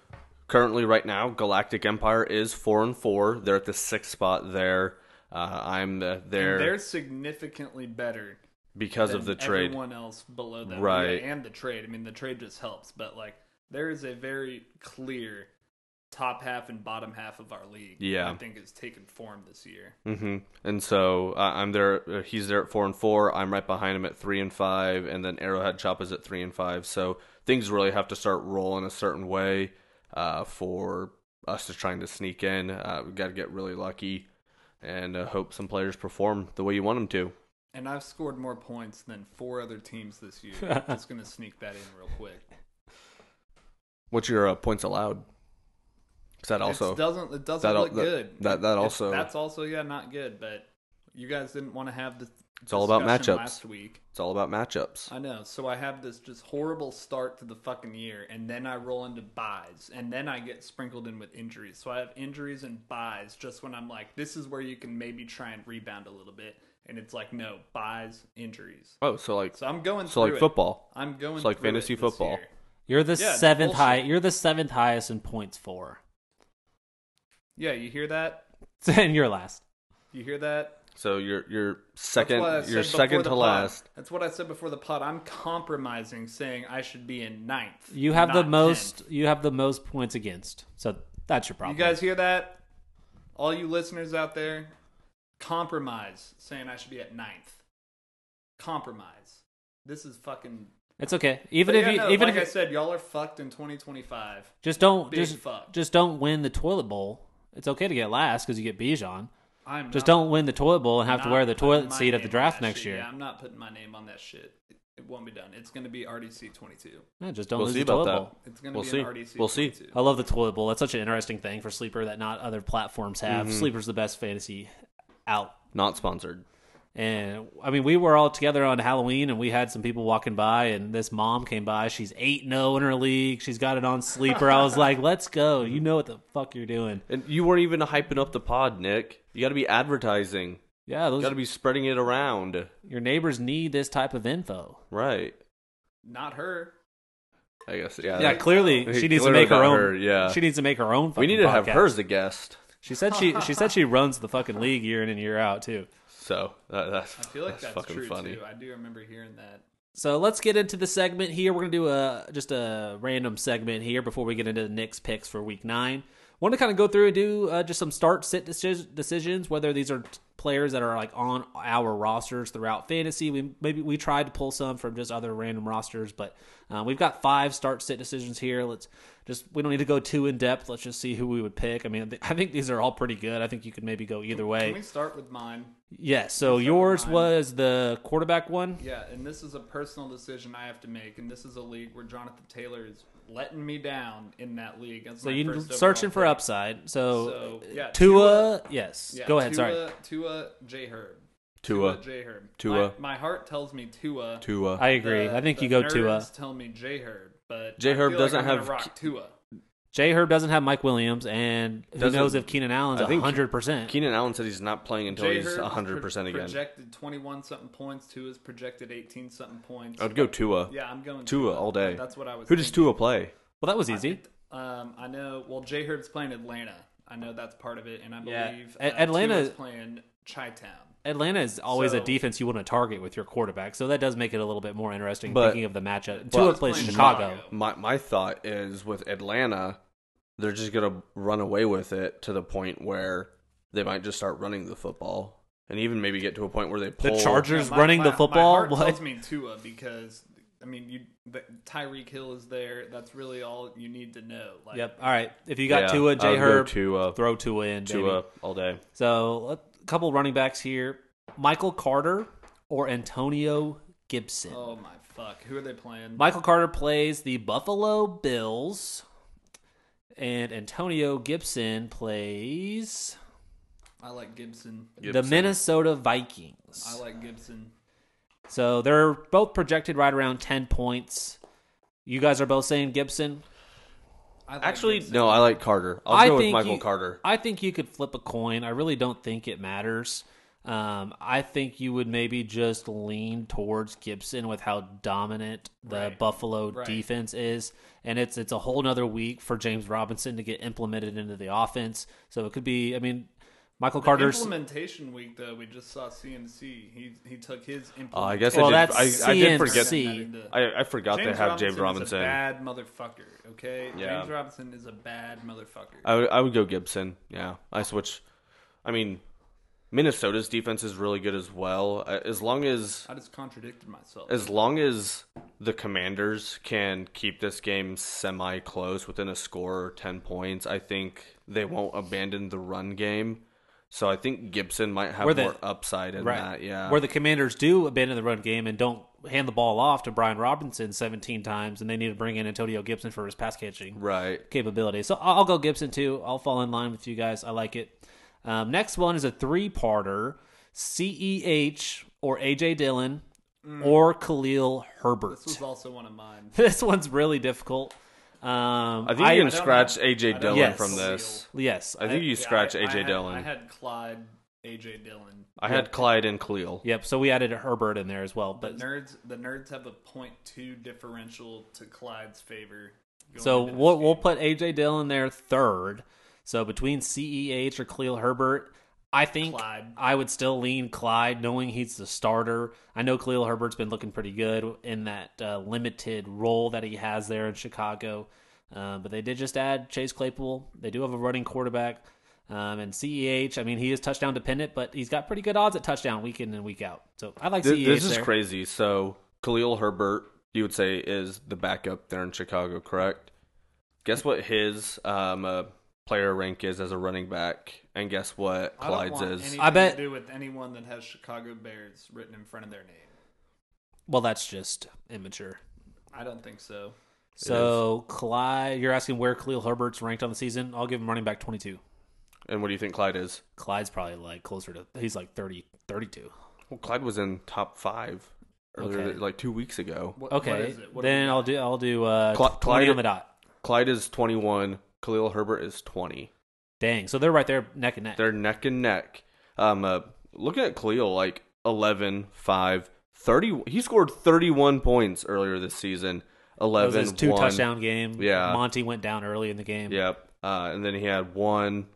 currently, right now, Galactic Empire is four and four. They're at the sixth spot there. Uh, I'm the, there they're significantly better because than of the trade. Everyone else below them, Right. Yeah, and the trade. I mean, the trade just helps, but like there is a very clear top half and bottom half of our league. Yeah. I think is taken form this year. hmm And so uh, I'm there. Uh, he's there at four and four. I'm right behind him at three and five, and then Arrowhead Choppas at three and five. So things really have to start rolling a certain way uh, for us to trying to sneak in. Uh, we got to get really lucky and uh, hope some players perform the way you want them to. And I've scored more points than four other teams this year. I'm Just gonna sneak that in real quick. What's your uh, points allowed? That also it doesn't it doesn't that look that- good. that- that It's- also- that's also yeah not good. But you guys didn't want to have this. It's all about matchups. Last week, it's all about matchups? I know. So I have this just horrible start to the fucking year, and then I roll into byes, and then I get sprinkled in with injuries. So I have injuries and byes just when I'm like, this is where you can maybe try and rebound a little bit, and it's like, no, byes, injuries. Oh, so like So I'm going so like it. football. I'm going So like through fantasy this football. year. You're the Yeah, seventh bullshit. high. You're the seventh highest in points for. Yeah, you hear that? and you're last. You hear that? So you're you're second. what You're second to the pod. last. That's what I said before the pod. I'm compromising, saying I should be in ninth. You have the most. 10th. You have the most points against. So that's your problem. You guys hear that? All you listeners out there, compromise, saying I should be at ninth. Compromise. This is fucking. it's okay. Even But if yeah, you, no, even like if I said, y'all are fucked in 2025. just don't big just fuck. just don't win the toilet bowl. It's okay to get last because you get Bijan. I'm Just not- don't win the toilet bowl and have to wear the toilet seat at the draft next shit. year. Yeah, I'm not putting my name on that shit. It, it won't be done. It's going to be RDC 22. Yeah, just don't We'll lose see the about toilet that. bowl. It's going to We'll be see. an RDC We'll see. I love the toilet bowl. That's such an interesting thing for Sleeper that not other platforms have. Mm-hmm. Sleeper's the best fantasy out. Not sponsored. And I mean, we were all together on Halloween, and we had some people walking by, and this mom came by. She's eight zero in her league. She's got it on Sleeper. I was like, "Let's go! You know what the fuck you're doing." And you weren't even hyping up the pod, Nick. You got to be advertising. Yeah, You those got to be spreading it around. your neighbors need this type of info. Right. Not her. I guess. Yeah. Yeah, that- clearly He she needs to make her own. her, yeah. she needs to make her own. we need fucking to have podcast. her as a guest. She said she she said she runs the fucking league year in and year out too. So that, that's I feel like that's, fucking true funny. too. I do remember hearing that. So let's get into the segment here. We're gonna do a just a random segment here before we get into the Nick's picks for Week Nine. Want to kind of go through and do uh, just some start sit deci- decisions, whether these are t- players that are like on our rosters throughout fantasy. We maybe we tried to pull some from just other random rosters, but uh, we've got five start sit decisions here. Let's just we don't need to go too in depth. Let's just see who we would pick. I mean, th- I think these are all pretty good. I think you could maybe go either way. Can we start with mine? Yeah. So yours was the quarterback one. Yeah, and this is a personal decision I have to make, and this is a league where Jonathan Taylor is letting me down in that league. That's So you're searching for pick. upside. So, So, uh, yeah, Tua, yes. Yeah, Go ahead. Tua, Sorry. Tua, J Herb. Tua. J Herb. Tua. My, my heart tells me Tua. Tua. I agree. The- I think you go nerds Tua. Tell me J Herb, but J. I Herb doesn't I'm have rock Tua. J Herb doesn't have Mike Williams, and who Doesn't- knows if Keenan Allen's I think 100%. Keenan Allen said he's not playing until J he's Herb is 100 pro- percent again. Projected twenty one something points. Tua's projected eighteen something points. I'd go Tua. Yeah, I'm going Tua all day. That's what I was. Who does thinking. Tua play? well, that was easy. Um, I know. Well, J Herb's playing Atlanta. I know that's part of it, and I Yeah. believe A- uh, Atlanta- Tua's playing Chi Town. Atlanta is always a So- defense you want to target with your quarterback, so that does make it a little bit more interesting But- thinking of the matchup. but- Tua Tua's plays playing Chicago. Chicago. My my thought is with Atlanta, they're just gonna run away with it to the point where they might just start running the football, and even maybe get to a point where they pull. The. Chargers Yeah, my- running my- the My football. heart What? tells me Tua because I mean, you the, Tyreek Hill is there. That's really all you need to know. Like, Yep. All right. If you got Yeah, Tua, I J would go Herb, Tua, throw Tua in. baby. Tua all day. So a couple running backs here: Michael Carter or Antonio Gibson. Oh my fuck! Who are they playing? Michael Carter plays the Buffalo Bills, and Antonio Gibson plays I like Gibson. the Minnesota Vikings. I like Gibson. so they're both projected right around ten points. You guys are both saying Gibson. I like Actually, Gibson. no, I like Carter. I'll I go with Michael you- Carter. I think you could flip a coin. I really don't think it matters. Um, I think you would maybe just lean towards Gibson with how dominant the Right. Buffalo Right. defense is, and it's it's a whole nother week for James Robinson to get implemented into the offense. So it could be. I mean, Michael The Carter's. implementation week though. We just saw CMC. He he took his. Oh, I guess Well, I did. that's I, I did forget. CMC. I, I forgot James they have James Robinson Robinson. Is a bad motherfucker. Okay, Yeah. James Robinson is a bad motherfucker. I would, I would go Gibson. Yeah, I switch. I mean, Minnesota's defense is really good as well. Uh, As long as I just contradicted myself. as long as the Commanders can keep this game semi close within a score or ten points, I think they won't abandon the run game. So I think Gibson might have the- more upside in Right. that. Yeah, Where the Commanders do abandon the run game and don't hand the ball off to Brian Robinson 17 times, and they need to bring in Antonio Gibson for his pass catching right. capability. So I'll I'll go Gibson too. I'll fall in line with you guys. I like it. Um, next one is a three-parter: Ceh or AJ Dillon or Khalil Herbert. this was also one of mine. This one's really difficult. Um, I think you can I don't scratch AJ I Dillon Yes. from this. yes, I think you Yeah, scratch I- I AJ had- Dillon. I had Clyde, AJ Dillon. I had Clyde and Khalil. Yep. So we added Herbert in there as well. The But nerds, the nerds have a point two differential to Clyde's favor. So we'll, we'll put AJ Dillon there third. So between CEH or Khalil Herbert, I think Clyde. I would still lean Clyde, knowing he's the starter. I know Khalil Herbert's been looking pretty good in that uh, limited role that he has there in Chicago. Uh, but they did just add Chase Claypool. They do have a running quarterback. Um, and CEH, I mean, he is touchdown dependent, but he's got pretty good odds at touchdown week in and week out. So I like Th- CEH this is there. crazy. So Khalil Herbert, you would say, is the backup there in Chicago, correct? Guess what his um, uh, player rank is as a running back, and guess what I don't Clyde's want is. I bet- to do with anyone that has Chicago Bears written in front of their name. Well, that's just immature. I don't think so. So Clyde, you're asking where Khalil Herbert's ranked on the season? I'll give him running back 22. And what do you think Clyde is? Clyde's probably like closer to he's like 30, 32. Well, Clyde was in top five earlier, Okay. like two weeks ago. What, what Okay, is it? What then I'll do I'll do uh, Cl- 20 Clyde- on the dot. Clyde is 21. Khalil Herbert is 20. Dang, so they're right there neck and neck. They're neck and neck. Um, uh, looking at Khalil, like 11, 5, 30. He scored 31 points earlier this season. That 11, was his two 1. touchdown game. Yeah. Monty went down early in the game. Yep. Uh, and then he had 1,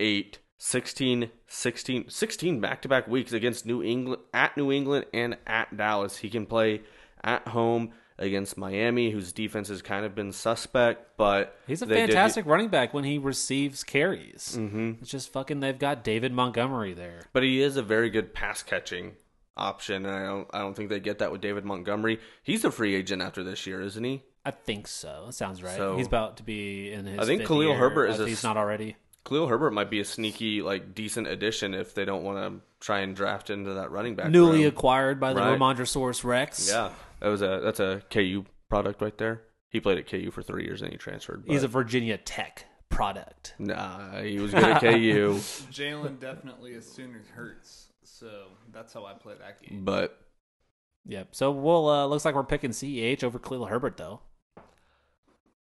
8, 16, 16, 16 back-to-back weeks against New England, at New England and at Dallas. He can play at home against Miami, whose defense has kind of been suspect, but He's a they did- fantastic running back when he receives carries. Mhm. It's just fucking. They've got David Montgomery there. But he is a very good pass catching option, and I don't I don't think they get that with David Montgomery. He's a free agent after this year, isn't he? I think so. That sounds right. So- he's about to be in his. I think Khalil year, Herbert is a he's not already. Khalil Herbert might be a sneaky, like decent addition if they don't want to try and draft into that running back. Newly room. acquired by the Right. Ramondrosaurus Rex. Yeah, that was a that's a KU product right there. He played at KU for three years and he transferred. He's a Virginia Tech product. nah. He was good at KU, Jalen definitely as soon as hurts, so that's how I play that game. but Yep. So we'll uh, looks like we're picking CEH over Khalil Herbert though.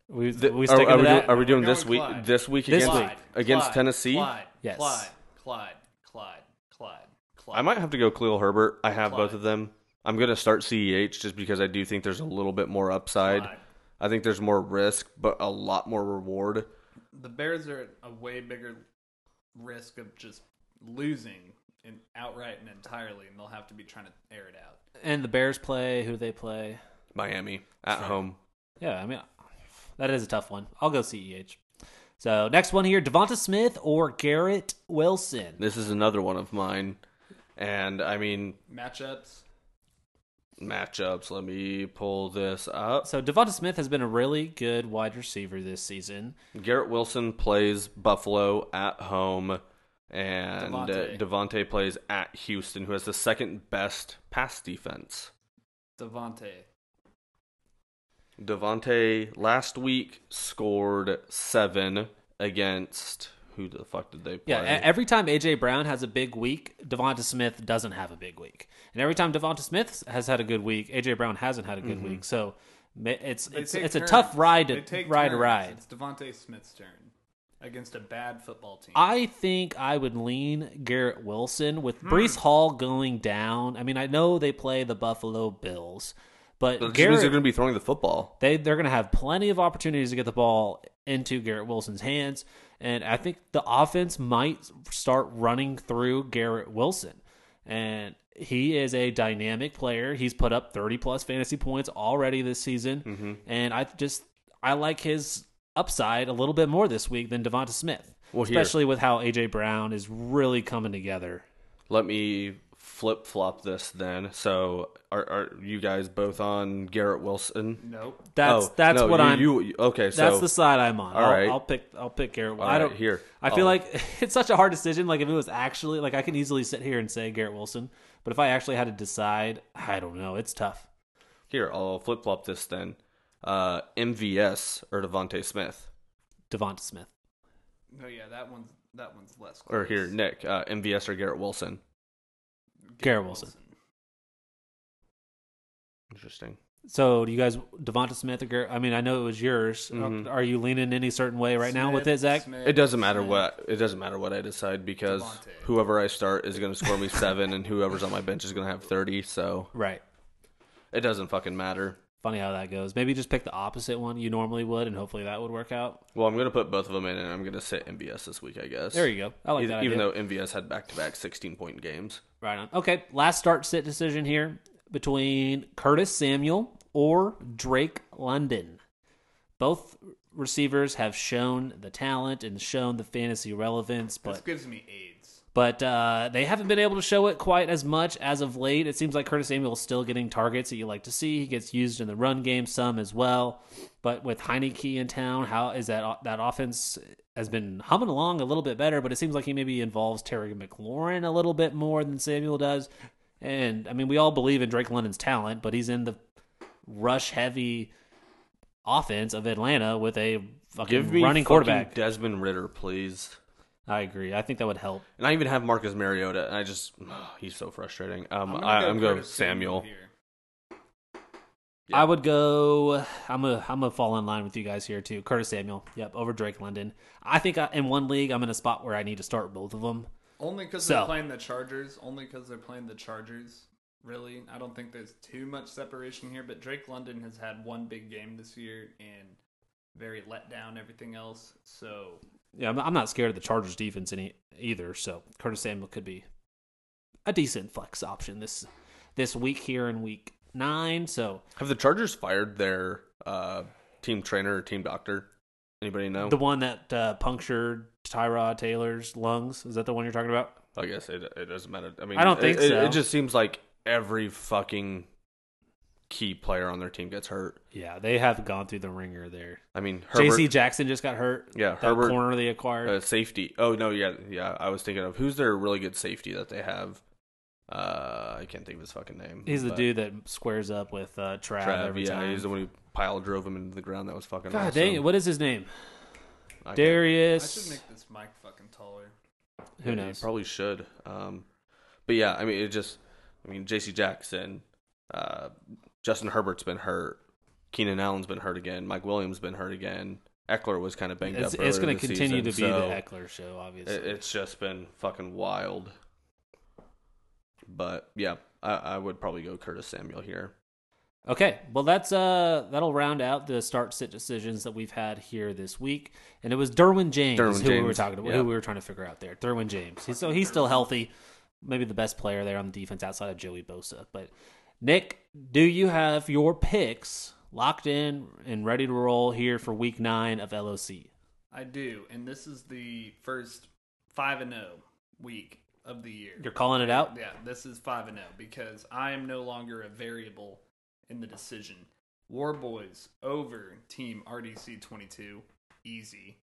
We th- we are, are we that? doing, are we doing this week? Clyde. This week against week. against Clyde, Tennessee? Clyde, Yes. Clyde, Clyde, Clyde, Clyde, Clyde. I might have to go Khalil Herbert. I have both of them. I'm going to start CEH just because I do think there's a little bit more upside. Clyde. I think there's more risk, but a lot more reward. The Bears are at a way bigger risk of just losing in outright and entirely, and they'll have to be trying to air it out. and the Bears play. Who do they play? Miami at home. Yeah, I mean that is a tough one. I'll go CEH. So next one here: Devonta Smith or Garrett Wilson. This is another one of mine. And I mean, Matchups. Matchups. Let me pull this up. So Devonta Smith has been a really good wide receiver this season. Garrett Wilson plays Buffalo at home, and uh. DeVonta plays at Houston, who has the second best pass defense. DeVonta. DeVonta last week scored seven against who the fuck did they play? Yeah, every time AJ Brown has a big week, Devonta Smith doesn't have a big week, and every time Devonta Smith has had a good week, AJ Brown hasn't had a good week. So it's They it's take it's a tough ride to take ride to turns. ride. It's DeVonta Smith's turn against a bad football team. I think I would lean Garrett Wilson with Hmm. Breece Hall going down. I mean, I know they play the Buffalo Bills, but That just means they're going to be throwing the football. they they're going to have plenty of opportunities to get the ball into Garrett Wilson's hands, and I think the offense might start running through Garrett Wilson, and he is a dynamic player. He's put up thirty plus fantasy points already this season, Mm-hmm. and I just I like his upside a little bit more this week than Devonta Smith, Well, here. especially with how AJ Brown is really coming together. Let me flip flop this then. So, are, are you guys both on Garrett Wilson? nope. That's Oh, that's no, what you- I'm. You, okay, so That's the side I'm on. all I'll, right. I'll pick. I'll pick Garrett. All I don't right, here. I feel Oh. like it's such a hard decision. Like if it was actually like I can easily sit here and say Garrett Wilson, but if I actually had to decide, I don't know. It's tough. here I'll flip flop this then. Uh, MVS or DeVonta Smith, Devonta Smith. No, yeah, that one's that one's less. or here Nick, uh, MVS or Garrett Wilson. Garrett Wilson. Interesting. So do you guys Devonta Smith or Garrett? I mean, I know it was yours. Mhm. Are you leaning any certain way right now with it, Zach? Smith, It doesn't matter Smith. what it doesn't matter what I decide because DeVonta. whoever I start is going to score me seven, and whoever's on my bench is going to have thirty. So Right. it doesn't fucking matter. Funny how that goes. Maybe just pick the opposite one you normally would, and hopefully that would work out. Well, I'm going to put both of them in, and I'm going to sit MVS this week, I guess. There you go. I like even, that even idea. though MVS had back to back 16 point games. Right on. Okay, last start sit decision here between Curtis Samuel or Drake London. Both receivers have shown the talent and shown the fantasy relevance, This but gives me AIDS. But uh, they haven't been able to show it quite as much as of late. It seems like Curtis Samuel is still getting targets that you like to see. He gets used in the run game some as well. But with Heinicke in town, how is that that offense has been humming along a little bit better? But it seems like he maybe involves Terry McLaurin a little bit more than Samuel does. And I mean, we all believe in Drake London's talent, but he's in the rush heavy offense of Atlanta with a fucking Give me running quarterback. Desmond Ridder, please. I agree. I think that would help. And I even have Marcus Mariota, and I just he's so frustrating. Um, gonna I, go I'm going Curtis Samuel. here. Yeah. I would go. I'm a. I'm gonna fall in line with you guys here too. Curtis Samuel. Yep, over Drake London. I think I, in one league I'm in a spot where I need to start both of them. Only because So- they're playing the Chargers. Only because they're playing the Chargers. Really, I don't think there's too much separation here. But Drake London has had one big game this year and very let down everything else. So Yeah, I'm, not scared of the Chargers defense any either. So Curtis Samuel could be a decent flex option this this week here in week nine. So Have the Chargers fired their uh, team trainer or team doctor? Anybody know? the one that uh, punctured Tyrod Taylor's lungs is that the one you're talking about? I guess it, it doesn't matter. I mean, I don't think it, it- so. It just seems like every fucking key player on their team gets hurt. Yeah, they have gone through the ringer there. I mean, J.C. Jackson just got hurt. Yeah, that Herbert- corner they acquired. uh, safety. Oh no, yeah, yeah. I was thinking of who's their really good safety that they have. Uh, I can't think of his fucking name. He's the dude that squares up with uh, Trav, Trav, every yeah, time. he's the one who pile drove him into the ground. That was fucking God awesome. dang it! What is his name? I Darius. I should make this mic fucking taller. Who Yeah, knows? You probably should. Um, but yeah, I mean, it just, I mean, J.C. Jackson, uh, Justin Herbert's been hurt. Keenan Allen's been hurt again. Mike Williams been hurt again. Ekeler was kind of banged It's, up. it's going to continue to be so the Ekeler show, obviously. It, it's just been fucking wild. But yeah, I, I would probably go Curtis Samuel here. Okay, well that's uh that'll round out the start sit decisions that we've had here this week, and it was Derwin James Derwin who we were talking about, yeah. who we were trying to figure out there. Derwin James, he's, so he's still healthy, maybe the best player there on the defense outside of Joey Bosa. But Nick, do you have your picks locked in and ready to roll here for Week Nine of LOC? I do, and this is the first five and zero week of the year. You're calling it out. Yeah, this is five and zero because I am no longer a variable in the decision. War Boys over Team RDC twenty two, easy.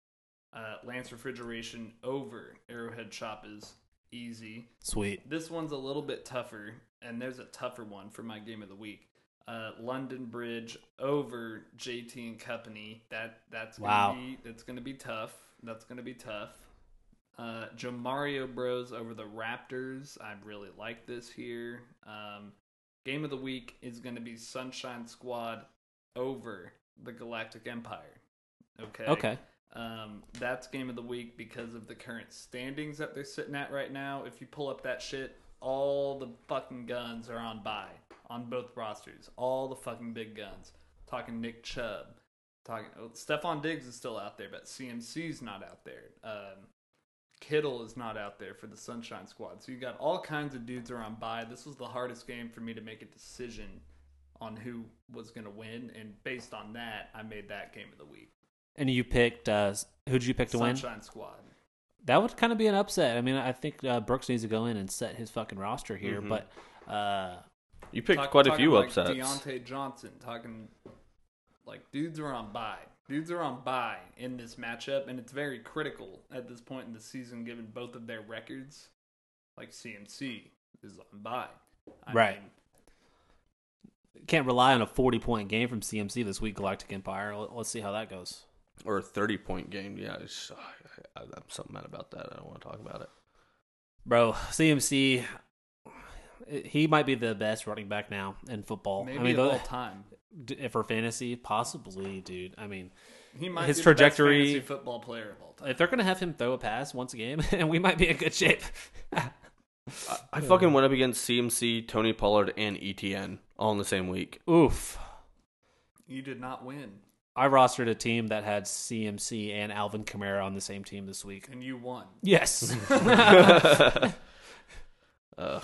Uh, Lance Refrigeration over Arrowhead Choppas, easy. Sweet. This one's a little bit tougher, and there's a tougher one for my game of the week. Uh, London Bridge over JT and Company. That that's gonna Wow. be that's gonna be tough. That's gonna be tough. Uh, Jamario Bros over the Raptors. I really like this here. Um, game of the week is gonna be Sunshine Squad over the Galactic Empire. Okay. Okay. Um, that's game of the week because of the current standings that they're sitting at right now. If you pull up that shit, all the fucking guns are on bye on both rosters. All the fucking big guns. Talking Nick Chubb. Talking oh, Stefon Diggs is still out there, but CMC's not out there. Um, Kittle is not out there for the Sunshine Squad. So you got all kinds of dudes are on bye. This was the hardest game for me to make a decision on who was going to win, and based on that, I made that game of the week. And you picked uh who did you pick to win? Sunshine Squad. That would kind of be an upset. I mean, I think uh, Brooks needs to go in and set his fucking roster here, Mhm. but uh You picked Talk- quite a talking few like upsets. Diontae Johnson talking like dudes are on bye. Dudes are on bye in this matchup, and it's very critical at this point in the season, given both of their records. Like CMC is on bye, I Right. mean, can't rely on a 40 point game from CMC this week, Galactic Empire. Let- Let's see how that goes. or a 30 point game. Yeah, it's, I, I, I'm so mad about that. I don't want to talk about it. Bro, CMC, he might be the best running back now in football. maybe I mean, of the- all time. d- for fantasy, possibly, dude. I mean, He might his be trajectory- the best fantasy football player of all time. if they're going to have him throw a pass once a game, and we might be in good shape. I, I fucking went up against CMC, Tony Pollard, and ETN all in the same week. Oof. You did not win, I rostered a team that had CMC and Alvin Kamara on the same team this week. and you won. Yes. Ugh,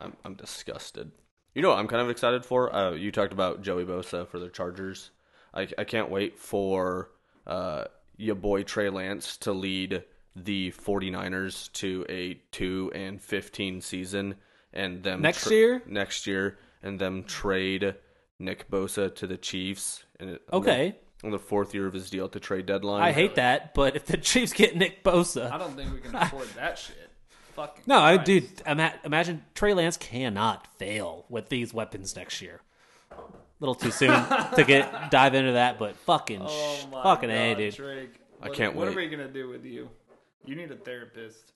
I'm I'm disgusted. You know what I'm kind of excited for? Uh, you talked about Joey Bosa for the Chargers. I I can't wait for uh your boy Trey Lance to lead the 49ers to a 2 and 15 season and them Next year? next year and them trade Nick Bosa to the Chiefs and it, okay. on the fourth year of his deal at the trade deadline. I hate that, but if the Chiefs get Nick Bosa, I don't think we can afford that shit. Fucking No, I, Christ. dude, ima- imagine Trey Lance cannot fail with these weapons next year. A little too soon to get dive into that, but fucking, Oh sh- my fucking God, a, dude. Drake. I can't wait. What wait. are we gonna do with you? You need a therapist.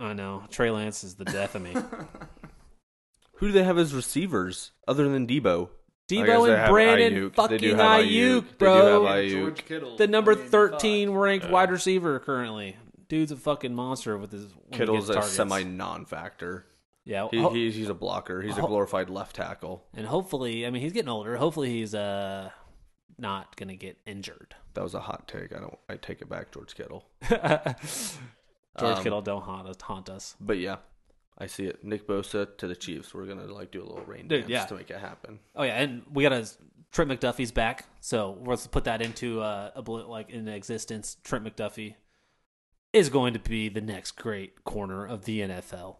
I know Trey Lance is the death of me. Who do they have as receivers other than Deebo? I guess Deebo and Brandon Aiyuk. Fucking Aiyuk, bro. do Aiyuk. Kittle. the number I mean, thirteen fuck. ranked wide receiver currently. Dude's a fucking monster with his Kittle's a semi non-factor. Yeah, He, ho- he's, he's a blocker. He's a glorified left tackle. and hopefully, I mean, he's getting older. Hopefully, he's uh not gonna get injured. That was a hot take. I don't. I take it back, George Kittle. George Um, Kittle don't haunt us. Haunt us. But yeah, I see it. Nick Bosa to the Chiefs. We're gonna like do a little rain Dude, dance yeah. to make it happen. Oh yeah, and we got a Trent McDuffie's back, so let's put that into uh, a like in existence. Trent McDuffie is going to be the next great corner of the NFL.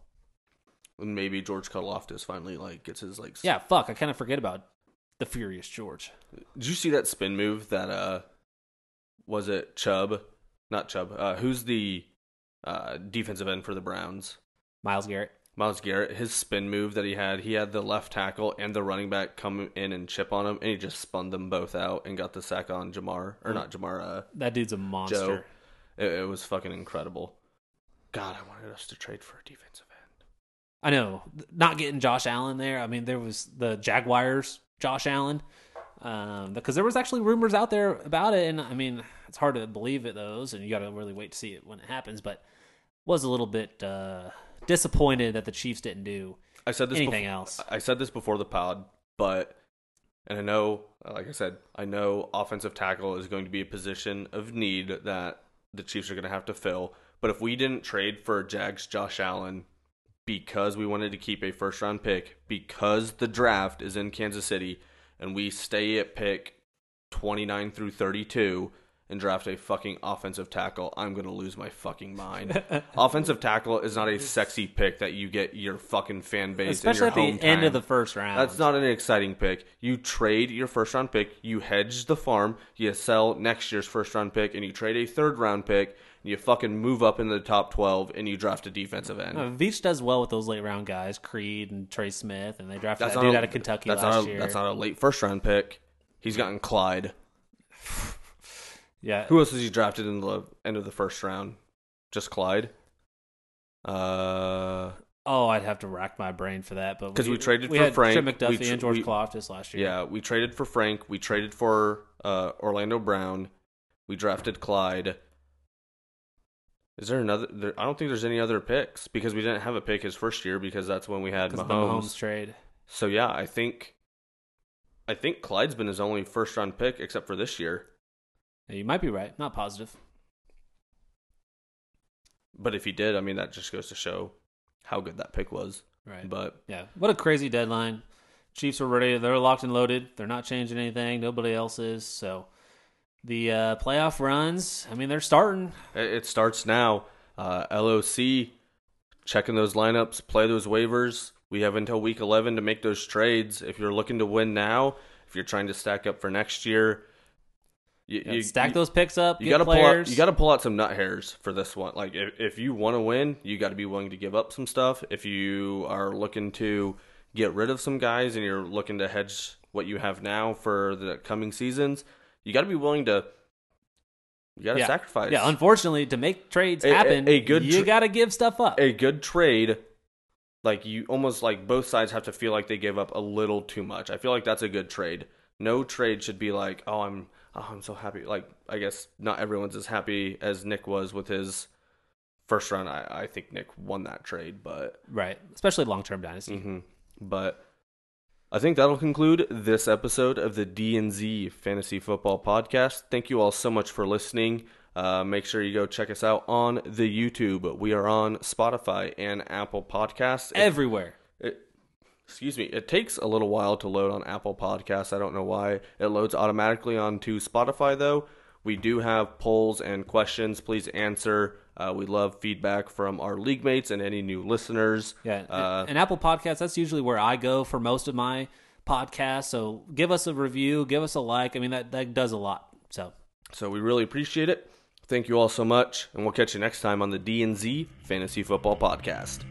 And maybe George Karlaftis finally like gets his like. Yeah, fuck, I kind of forget about the Furious George. Did you see that spin move that uh was it Chubb? Not Chubb. Uh who's the uh defensive end for the Browns? Myles Garrett. Myles Garrett, his spin move that he had, he had the left tackle and the running back come in and chip on him, and he just spun them both out and got the sack on Ja'Marr or not Ja'Marr, uh, That dude's a monster. It, it was fucking incredible. God, I wanted us to trade for a defensive end. I know. Not getting Josh Allen there. I mean, there was the Jaguars, Josh Allen, um, because there was actually rumors out there about it, and I mean, it's hard to believe it those, and you got to really wait to see it when it happens. But was a little bit uh, disappointed that the Chiefs didn't do I said this anything befo- else. I said this before the pod, but and I know, like I said, I know offensive tackle is going to be a position of need that the Chiefs are going to have to fill. But if we didn't trade for Jags Josh Allen because we wanted to keep a first round pick, because the draft is in Kansas City, and we stay at pick 29 through 32 and draft a fucking offensive tackle, I'm going to lose my fucking mind. offensive tackle is not a sexy pick that you get your fucking fan base Especially at the end of the first round. That's not an exciting pick. You trade your first round pick, you hedge the farm, you sell next year's first round pick, and you trade a third round pick, and you fucking move up in the top 12 and you draft a defensive end. Uh, Veach does well with those late round guys, Creed and Trey Smith, and they drafted That's that dude a- out of Kentucky that's last a, year. That's not a late first round pick. He's gotten Clyde. Yeah, Who else has he drafted in the end of the first round? Just Clyde? Uh, Oh, I'd have to rack my brain for that, but because we traded we for had Frank, Trent we McDuffie tr- and George we- Karlaftis last year. yeah, we traded for Frank. We traded for uh, Orlando Brown. We drafted Clyde. Is there another? There, I don't think there's any other picks because we didn't have a pick his first year because that's when we had Mahomes. the Mahomes trade. So yeah, I think, I think Clyde's been his only first round pick except for this year. You might be right. Not positive. But if he did, I mean that just goes to show how good that pick was. Right. But Yeah. What a crazy deadline. Chiefs are ready. They're locked and loaded. They're not changing anything. Nobody else is. So the uh, playoff runs, I mean, they're starting. it, it starts now. Uh, LOC checking those lineups, play those waivers. We have until week 11 to make those trades. If you're looking to win now, if you're trying to stack up for next year, you, Yeah, you- stack you- those picks up. You gotta pull out. You gotta pull out some nut hairs for this one. Like if if you want to win, you got to be willing to give up some stuff. If you are looking to get rid of some guys and you're looking to hedge what you have now for the coming seasons, you got to be willing to. You got to yeah. sacrifice. Yeah, unfortunately, to make trades A- a- happen, a good you got to give stuff up. a good trade. Like you almost like both sides have to feel like they gave up a little too much. I feel like that's a good trade. No trade should be like, oh, I'm, oh, I'm so happy. Like I guess not everyone's as happy as Nick was with his first round. I, I think Nick won that trade, but right. Especially long term dynasty. hmm but I think that'll conclude this episode of the DNZ Fantasy Football Podcast. Thank you all so much for listening. Uh, make sure you go check us out on the YouTube. We are on Spotify and Apple Podcasts. Everywhere. Excuse me. It takes a little while to load on Apple Podcasts. I don't know why. It loads automatically onto Spotify though. We do have polls and questions. Please answer. Uh, we love feedback from our league mates and any new listeners. Yeah. Uh, and Apple Podcasts, that's usually where I go for most of my podcasts. So give us a review, give us a like. I mean, that, that does a lot. So So we really appreciate it. Thank you all so much, and we'll catch you next time on the DNZ Fantasy Football Podcast.